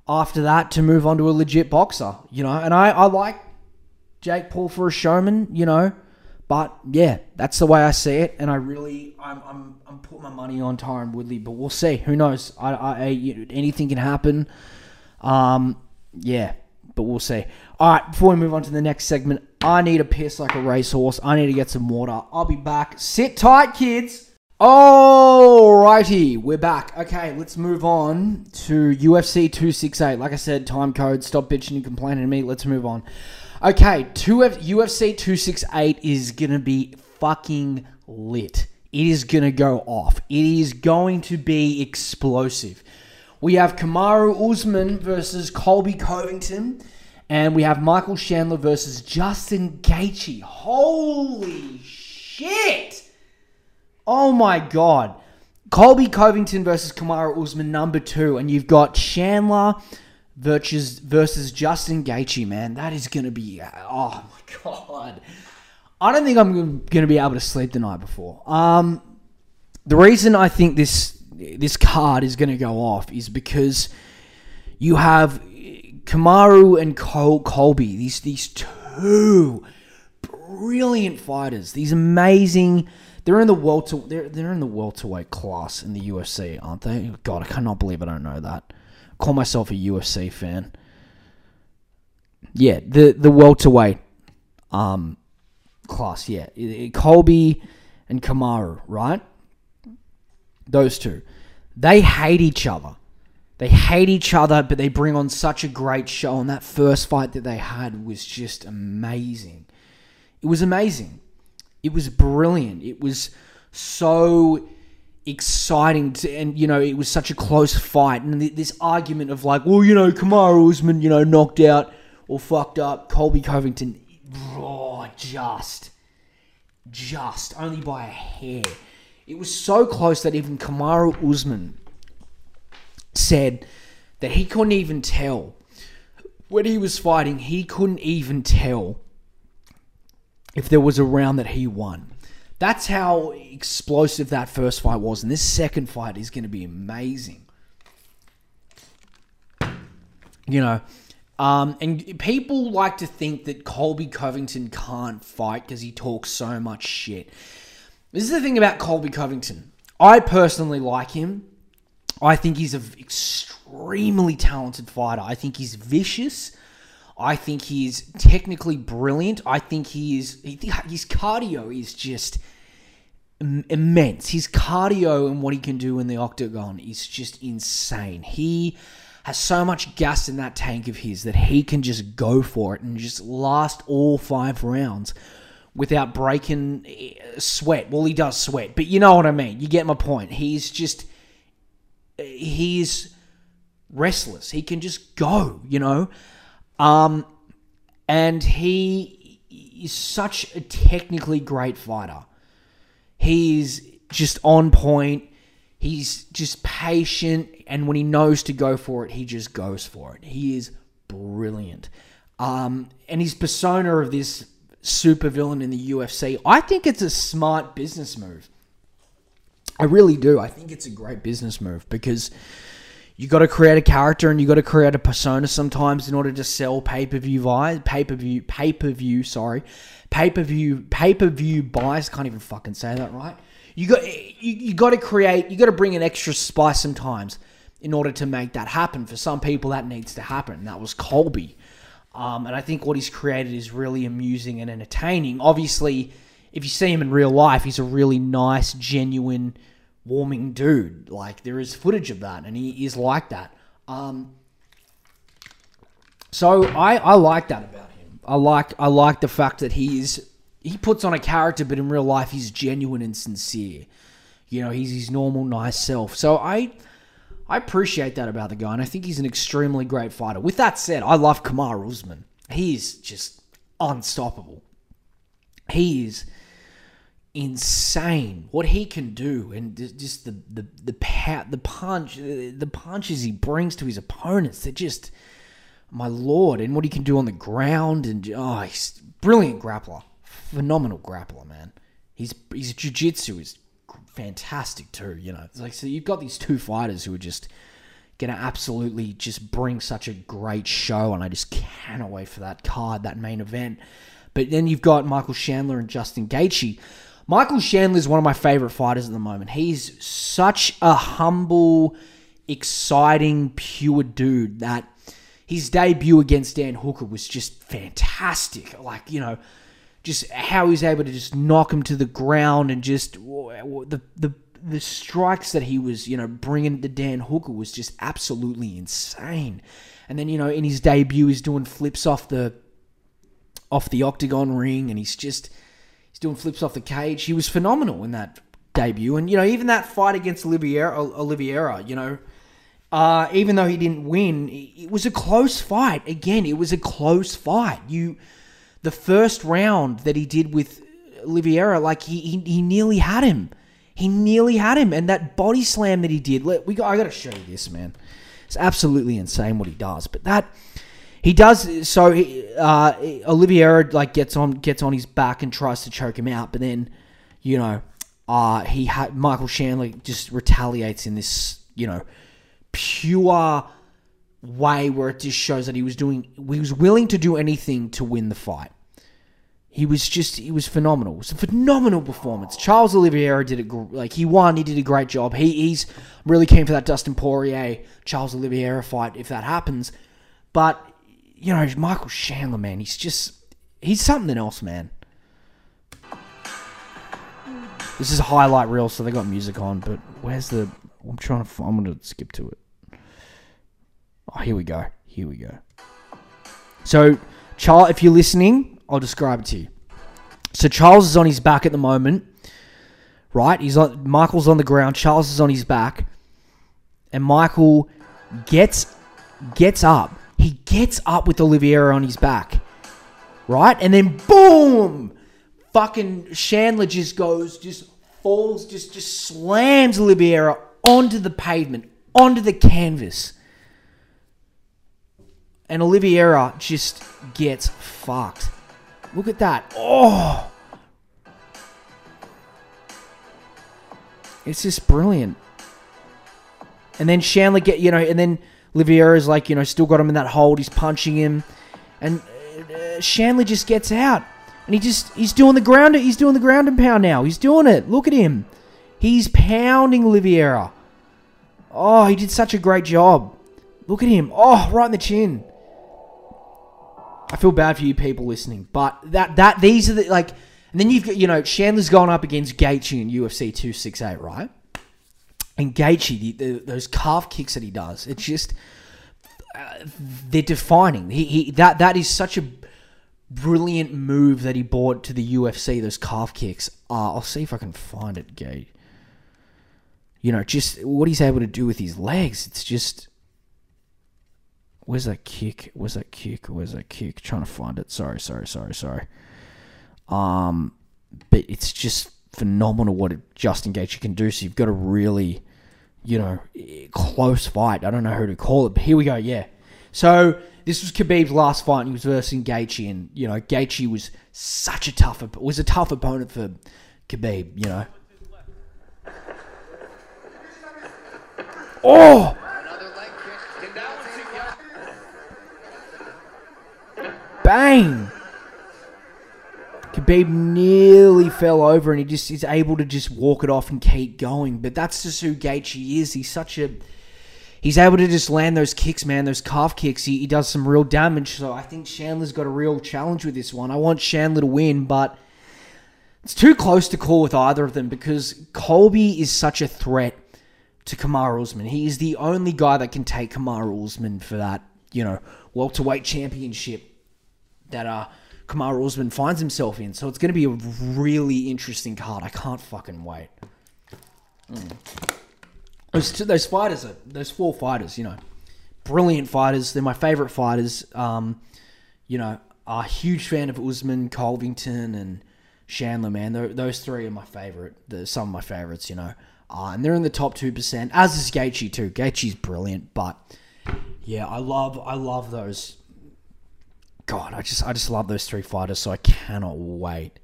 after that to move on to a legit boxer, you know. And I, I like Jake Paul for a showman, you know. But yeah, that's the way I see it, and I really, I'm, I'm, I'm putting my money on Tyron Woodley, but we'll see. Who knows? I, I, I anything can happen. Um, yeah, but we'll see. All right, before we move on to the next segment, I need a piss like a racehorse. I need to get some water. I'll be back. Sit tight, kids. Alrighty, we're back. Okay, let's move on to UFC 268. Like I said, time code. Stop bitching and complaining to me. Let's move on. Okay, two UFC 268 is gonna be fucking lit. It is gonna go off. It is going to be explosive. We have Kamaru Usman versus Colby Covington, and we have Michael Chandler versus Justin Gaethje. Holy shit! Oh my god. Colby Covington versus Kamaru Usman number two, and you've got Chandler versus versus Justin Gaethje. Man, that is gonna be oh my god. I don't think I'm gonna be able to sleep the night before. Um, the reason I think this this card is gonna go off is because you have Kamaru and Col- Colby. These these two brilliant fighters. These amazing. They're in the welter. They're they're in the welterweight class in the UFC, aren't they? God, I cannot believe I don't know that. call myself a UFC fan. Yeah, the the welterweight um class. Yeah, Colby and Kamaru, right? Those two, they hate each other. They hate each other, but they bring on such a great show. And that first fight that they had was just amazing. It was amazing. It was brilliant. It was so exciting to, and you know it was such a close fight and th- this argument of like well you know Kamaru Usman you know knocked out or fucked up Colby Covington oh just just only by a hair it was so close that even Kamaru Usman said that he couldn't even tell when he was fighting he couldn't even tell if there was a round that he won that's how explosive that first fight was. And this second fight is going to be amazing. You know, um, and people like to think that Colby Covington can't fight because he talks so much shit. This is the thing about Colby Covington. I personally like him. I think he's an extremely talented fighter. I think he's vicious. I think he's technically brilliant. I think he is. His cardio is just immense. His cardio and what he can do in the octagon is just insane. He has so much gas in that tank of his that he can just go for it and just last all five rounds without breaking eh, sweat. Well, he does sweat, but you know what I mean. You get my point. He's just he's restless. He can just go, you know. Um, and he is such a technically great fighter. He's just on point. He's just patient, and when he knows to go for it, he just goes for it. He is brilliant. Um, and his persona of this supervillain in the UFC, I think it's a smart business move. I really do. I think it's a great business move because you got to create a character and you got to create a persona sometimes in order to sell pay per view buys, pay per view, pay per view. Sorry, pay per view, pay per view buys. Can't even fucking say that right. You got you, you got to create. You got to bring an extra spice sometimes in order to make that happen. For some people, that needs to happen. That was Colby, um, and I think what he's created is really amusing and entertaining. Obviously, if you see him in real life, he's a really nice, genuine, warming dude. Like there is footage of that, and he is like that. Um, so I I like that about him. I like I like the fact that he is he puts on a character, but in real life he's genuine and sincere. You know, he's his normal, nice self. So I I appreciate that about the guy, and I think he's an extremely great fighter. With that said, I love Kamaru Usman. He's just unstoppable. He is insane what he can do, and just the the the the punch, the punches he brings to his opponents. They're just my lord, and what he can do on the ground, and oh, he's brilliant grappler, phenomenal grappler, man. He's his jiu-jitsu is fantastic too. You know, it's like so you've got these two fighters who are just gonna absolutely just bring such a great show, and I just cannot wait for that card, that main event. But then you've got Michael Chandler and Justin Gaethje. Michael Chandler is one of my favorite fighters at the moment. He's such a humble, exciting, pure dude that his debut against Dan Hooker was just fantastic. Like, you know, just how he's able to just knock him to the ground and just the the the strikes that he was, you know, bringing to Dan Hooker was just absolutely insane. And then, you know, in his debut, he's doing flips off the off the octagon ring, and he's just he's doing flips off the cage. He was phenomenal in that debut, and you know even that fight against Oliveira, Oliveira, you know, uh, even though he didn't win, it was a close fight. Again, it was a close fight. You, the first round that he did with Oliveira, like he he, he nearly had him. He nearly had him, and that body slam that he did. Let we got. I got to show you this, man. It's absolutely insane what he does. But that he does so. Uh, Oliveira like gets on gets on his back and tries to choke him out, but then you know uh, he had Michael Chandler just retaliates in this you know pure way where it just shows that he was doing he was willing to do anything to win the fight. He was just he was phenomenal. It was a phenomenal performance. Charles Oliveira did it like he won. He did a great job. He, he's really keen for that Dustin Poirier Charles Oliveira fight if that happens. But you know, Michael Chandler, man, he's just he's something else, man. This is a highlight reel, so they got music on, but where's the? I'm trying to. I'm gonna skip to it. Oh, here we go. Here we go. So, Charles, if you're listening, I'll describe it to you. So Charles is on his back at the moment, right? He's on. Michael's on the ground. Charles is on his back, and Michael gets gets up he gets up with Oliveira on his back, right? And then boom, fucking Chandler just goes, just falls, just just slams Oliveira onto the pavement, onto the canvas. And Oliveira just gets fucked. Look at that. Oh. It's just brilliant. And then Chandler get, you know, and then Oliveira's like, you know, still got him in that hold. He's punching him. And uh, Chandler just gets out. And he just, he's doing the ground, he's doing the ground and pound now. He's doing it. Look at him. He's pounding Oliveira. Oh, he did such a great job. Look at him. Oh, right in the chin. I feel bad for you people listening, but that that these are the like, and then you've got you know Chandler's gone up against Gaethje in UFC two six eight, right? And Gaethje, the, the, those calf kicks that he does, it's just uh, they're defining. He, he that that is such a brilliant move that he brought to the UFC. Those calf kicks. Uh, I'll see if I can find it, Gay. You know, just what he's able to do with his legs. It's just. Where's that kick? Where's that kick? Where's that kick? Trying to find it. Sorry, sorry, sorry, sorry. Um, but it's just phenomenal what Justin Gaethje can do. So you've got a really, you know, close fight. I don't know who to call it, but here we go. Yeah. So this was Khabib's last fight, and he was versus Gaethje, and you know Gaethje was such a tough, was a tough opponent for Khabib. You know. Oh. Bang! Khabib nearly fell over and he just is able to just walk it off and keep going. But that's just who Gaethje is. He's such a he's able to just land those kicks, man, those calf kicks. He, he does some real damage. So I think Chandler's got a real challenge with this one. I want Chandler to win, but it's too close to call with either of them because Colby is such a threat to Kamaru Usman. He is the only guy that can take Kamaru Usman for that, you know, welterweight championship that uh Kamaru Usman finds himself in. So it's going to be a really interesting card. I can't fucking wait. Mm. Those two, those fighters are those four fighters, you know, brilliant fighters. They're my favorite fighters. Um, you know, a huge fan of Usman, Covington, and Chandler. Man, Tho- those three are my favorite. They're some of my favorites. You know, uh, and they're in the top two percent. As is Gaethje too. Gaethje's brilliant, but yeah, I love I love those. God, I just I just love those three fighters. So I cannot wait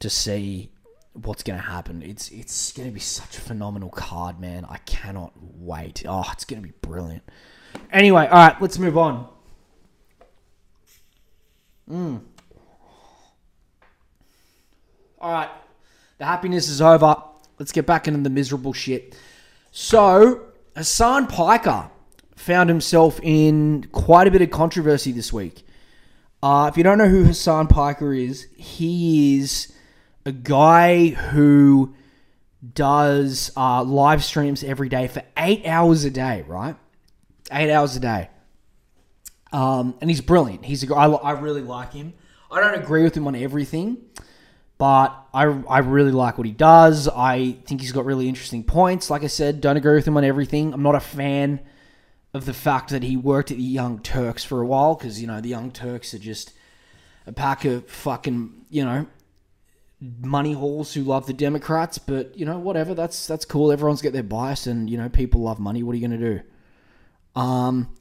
to see what's going to happen. It's it's going to be such a phenomenal card, man. I cannot wait. Oh, it's going to be brilliant. Anyway, all right, let's move on. Mm. All right, the happiness is over. Let's get back into the miserable shit. So, Hasan Piker found himself in quite a bit of controversy this week. Uh, if you don't know who Hasan Piker is, he is a guy who does uh, live streams every day for eight hours a day, right? Eight hours a day. Um, and he's brilliant. He's a guy, I, I really like him. I don't agree with him on everything, but I, I really like what he does. I think he's got really interesting points. Like I said, don't agree with him on everything. I'm not a fan of the fact that he worked at the Young Turks for a while because, you know, the Young Turks are just a pack of fucking, you know, money halls who love the Democrats, but you know, whatever. That's that's cool. Everyone's got their bias, and you know, people love money. What are you going to do? Um,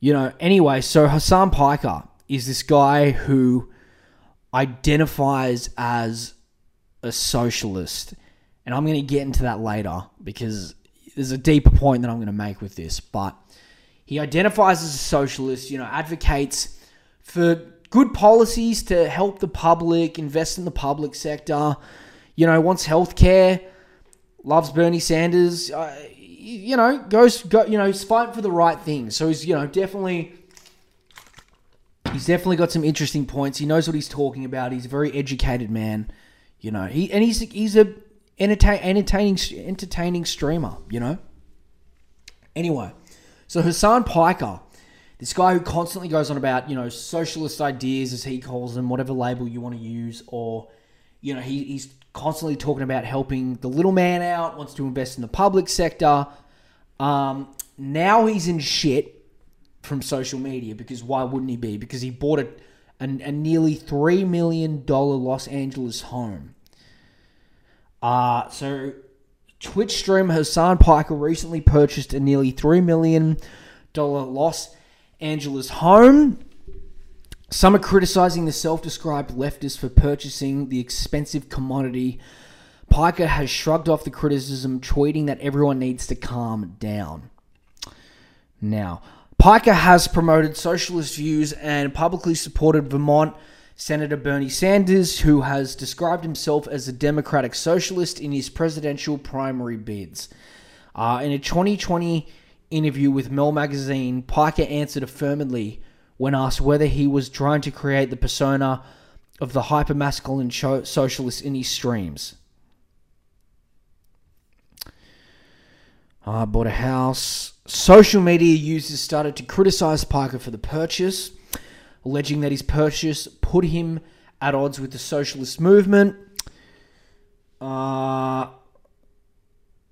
you know. Anyway, so Hasan Piker is this guy who identifies as a socialist, and I'm going to get into that later because there's a deeper point that I'm going to make with this. But he identifies as a socialist. You know, advocates for good policies to help the public, invest in the public sector. You know, wants healthcare, loves Bernie Sanders. Uh, you know, goes go. You know, he's fighting for the right things. So he's you know definitely. He's definitely got some interesting points. He knows what he's talking about. He's a very educated man, you know. He and he's he's a entertain, entertaining entertaining streamer, you know. Anyway, so Hasan Piker, this guy who constantly goes on about you know socialist ideas as he calls them, whatever label you want to use, or you know he, he's constantly talking about helping the little man out, wants to invest in the public sector. Um, now he's in shit from social media because why wouldn't he be? Because he bought a, a, a nearly three million dollar Los Angeles home. Uh, so Twitch streamer Hasan Piker recently purchased a nearly three million dollar Los Angeles home. Some are criticizing the self-described leftist for purchasing the expensive commodity. Piker has shrugged off the criticism, tweeting that everyone needs to calm down. Now, Piker has promoted socialist views and publicly supported Vermont Senator Bernie Sanders, who has described himself as a Democratic socialist in his presidential primary bids. Uh, in a 2020 interview with Mel Magazine, Piker answered affirmatively when asked whether he was trying to create the persona of the hypermasculine cho- socialist in his streams. I bought a house. Social media users started to criticize Piker for the purchase, alleging that his purchase put him at odds with the socialist movement. Uh,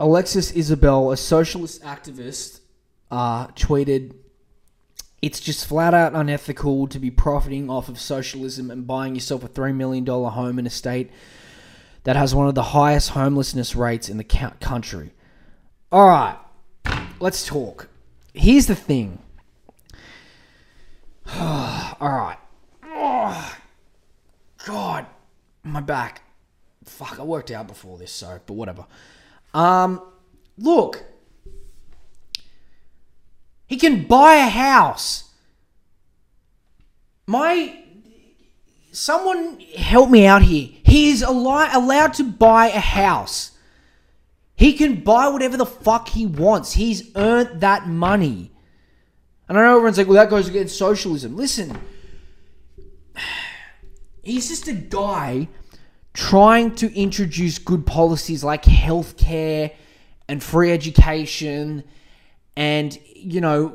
Alexis Isabel, a socialist activist, uh, tweeted it's just flat out unethical to be profiting off of socialism and buying yourself a $3 million home in a state that has one of the highest homelessness rates in the country. All right, let's talk. Here's the thing. All right. Oh, God, my back. Fuck, I worked out before this, so, but whatever. Um, look, he can buy a house. My someone help me out here. He is al- allowed to buy a house. He can buy whatever the fuck he wants. He's earned that money. And I know everyone's like, well, that goes against socialism. Listen, he's just a guy trying to introduce good policies like healthcare and free education and you know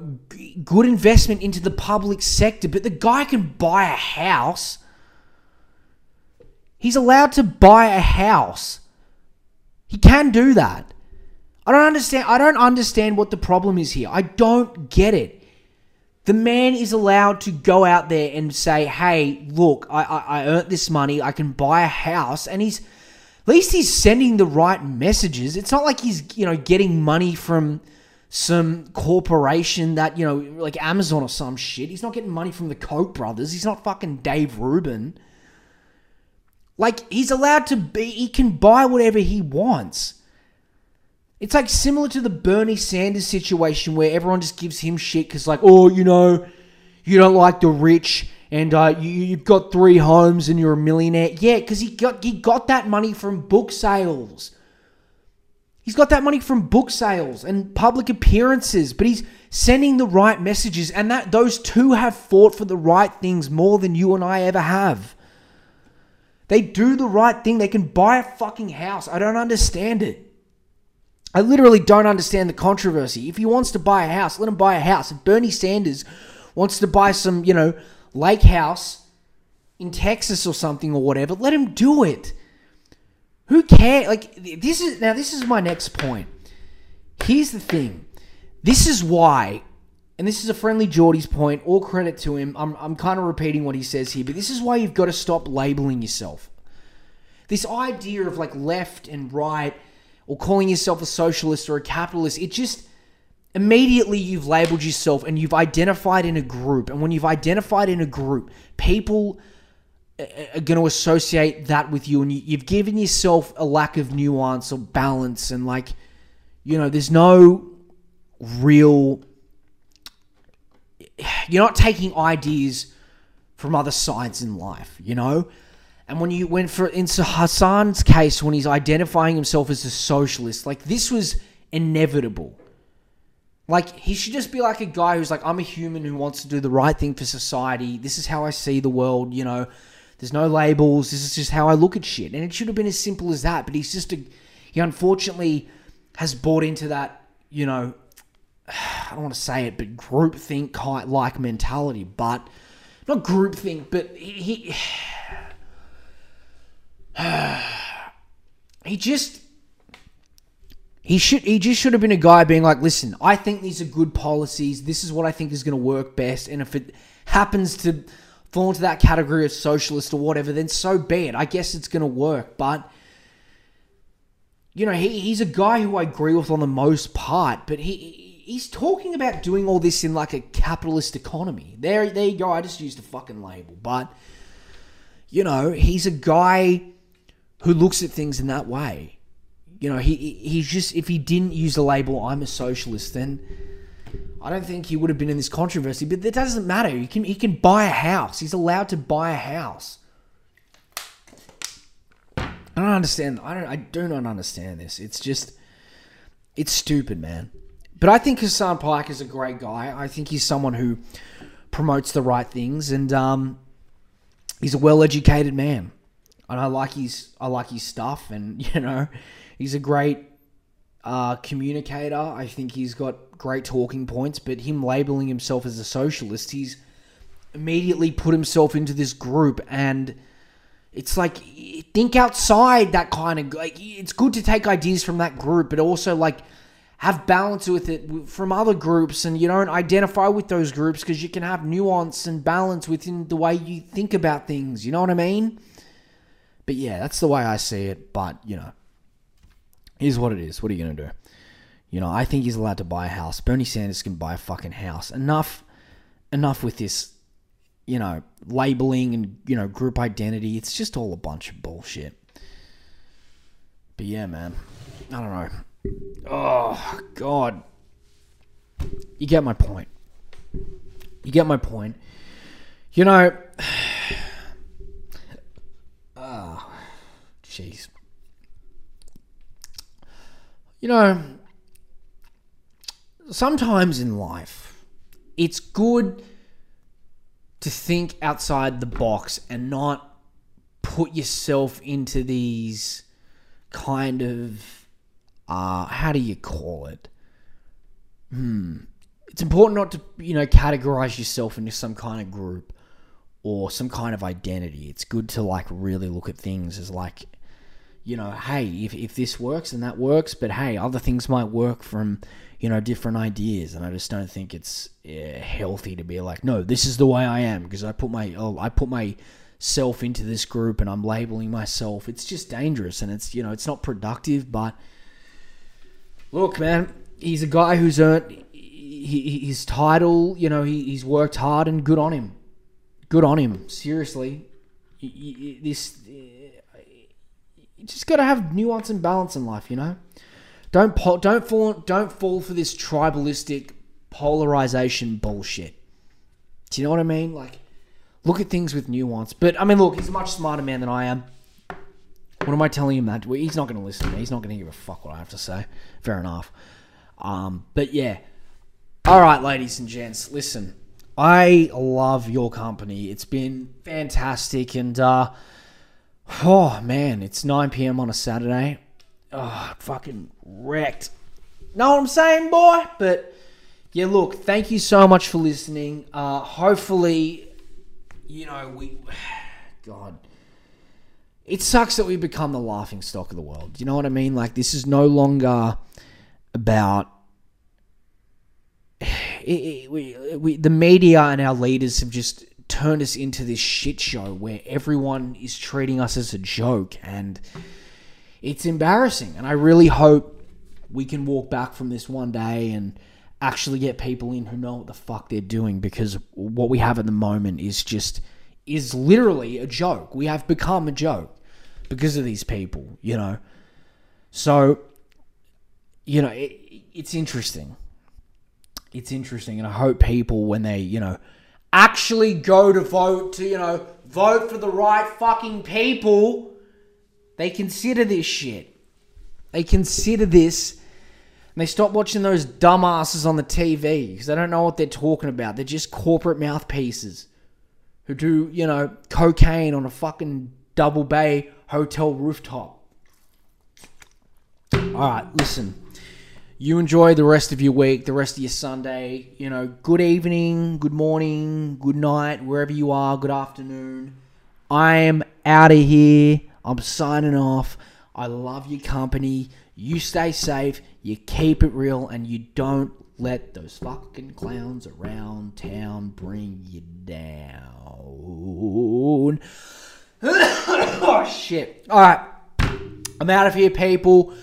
good investment into the public sector but the guy can buy a house. He's allowed to buy a house. He can do that. I don't understand i don't understand what the problem is here. I don't get it the man is allowed to go out there and say, "Hey, look, I, I, I earned this money. I can buy a house," and he's at least he's sending the right messages. It's not like he's you know getting money from some corporation that you know like Amazon or some shit. He's not getting money from the Koch brothers. He's not fucking Dave Rubin. Like he's allowed to be. He can buy whatever he wants. It's like similar to the Bernie Sanders situation where everyone just gives him shit because, like, oh, you know, you don't like the rich and uh, you, you've got three homes and you're a millionaire. Yeah, because he got he got that money from book sales. He's got that money from book sales and public appearances, but he's sending the right messages, and that those two have fought for the right things more than you and I ever have. They do the right thing. They can buy a fucking house. I don't understand it. I literally don't understand the controversy. If he wants to buy a house, let him buy a house. If Bernie Sanders wants to buy some, you know, lake house in Texas or something or whatever, let him do it. Who cares? Like this is now this is my next point. Here's the thing. This is why and this is a Friendly Jordies' point, all credit to him. I'm, I'm kind of repeating what he says here, but this is why you've got to stop labeling yourself. This idea of like left and right, or calling yourself a socialist or a capitalist, it just immediately you've labeled yourself and you've identified in a group. And when you've identified in a group, people uh, uh, are going to associate that with you, and you, you've given yourself a lack of nuance or balance, and like, you know, there's no real. You're not taking ideas from other sides in life, you know. And when you went for in Hasan's case, when he's identifying himself as a socialist, like this was inevitable. Like he should just be like a guy who's like, I'm a human who wants to do the right thing for society. This is how I see the world. You know, there's no labels. This is just how I look at shit. And it should have been as simple as that. But he's just a, he unfortunately has bought into that. You know, I don't want to say it, but groupthink like mentality. But not groupthink, but he. he he just he should he just should have been a guy being like, listen, I think these are good policies. This is what I think is going to work best, and if it happens to fall into that category of socialist or whatever, then so be it. I guess it's going to work, but you know, he, he's a guy who I agree with on the most part, but he he's talking about doing all this in like a capitalist economy. There, there you go. I just used a fucking label, but you know, he's a guy who looks at things in that way. You know, he he's just if he didn't use the label "I'm a socialist," then I don't think he would have been in this controversy. But that doesn't matter. He can he can buy a house. He's allowed to buy a house. I don't understand. I don't. I do not understand this. It's just, it's stupid, man. But I think Hasan Piker is a great guy. I think he's someone who promotes the right things, and um, he's a well-educated man and I like his I like his stuff, and you know, he's a great uh, communicator. I think he's got great talking points. But him labeling himself as a socialist, he's immediately put himself into this group, and it's like think outside that kind of like. It's good to take ideas from that group, but also like have balance with it from other groups and you don't identify with those groups because you can have nuance and balance within the way you think about things. You know what I mean? But yeah, that's the way I see it. But, you know, here's what it is. What are you to do? You know, I think he's allowed to buy a house. Bernie Sanders can buy a fucking house. Enough, enough with this, you know, labeling and, you know, group identity. It's just all a bunch of bullshit. But yeah, man. I don't know. Oh, God. You get my point. You get my point. You know. Ah, jeez. You know, sometimes in life, it's good to think outside the box and not put yourself into these kind of uh how do you call it? Hmm. It's important not to you know categorize yourself into some kind of group or some kind of identity. It's good to like really look at things as like you know hey if, if this works and that works but hey other things might work from you know different ideas and i just don't think it's uh, healthy to be like no this is the way i am because i put my oh, i put my self into this group and i'm labeling myself. It's just dangerous and it's you know it's not productive but look man he's a guy who's earned his title you know he, he's worked hard and good on him good on him seriously this you just got to have nuance and balance in life, you know. Don't po- don't fall don't fall for this tribalistic polarization bullshit. Do you know what I mean? Like, look at things with nuance. But I mean, look, he's a much smarter man than I am. What am I telling him that? Well, he's not going to listen to me. He's not going to give a fuck what I have to say. Fair enough. Um, but yeah. All right, ladies and gents, listen. I love your company. It's been fantastic, and uh, Oh man, it's 9 p.m. on a Saturday. Oh, fucking wrecked. Know what I'm saying, boy? But yeah, look, thank you so much for listening. Uh, hopefully, you know, we. God. It sucks that we become the laughing stock of the world. You know what I mean? Like, this is no longer about. We, we, the media and our leaders have just turned us into this shit show where everyone is treating us as a joke and it's embarrassing. And i really hope we can walk back from this one day and actually get people in who know what the fuck they're doing because what we have at the moment is just is literally a joke. We have become a joke because of these people you know? So you know it, it's interesting it's interesting and i hope people when they you know actually go to vote to you know vote for the right fucking people they consider this shit. They consider this and they stop watching those dumbasses on the tv because they don't know what they're talking about. They're just corporate mouthpieces who do you know cocaine on a fucking double bay hotel rooftop. All right listen you enjoy the rest of your week, the rest of your Sunday. You know, good evening, good morning, good night, wherever you are, good afternoon. I am out of here. I'm signing off. I love your company. You stay safe, you keep it real, and you don't let those fucking clowns around town bring you down. oh, shit. All right. I'm out of here, people.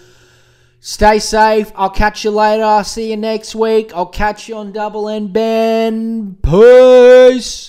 Stay safe. I'll catch you later. I'll see you next week. I'll catch you on Double N Benn. Peace.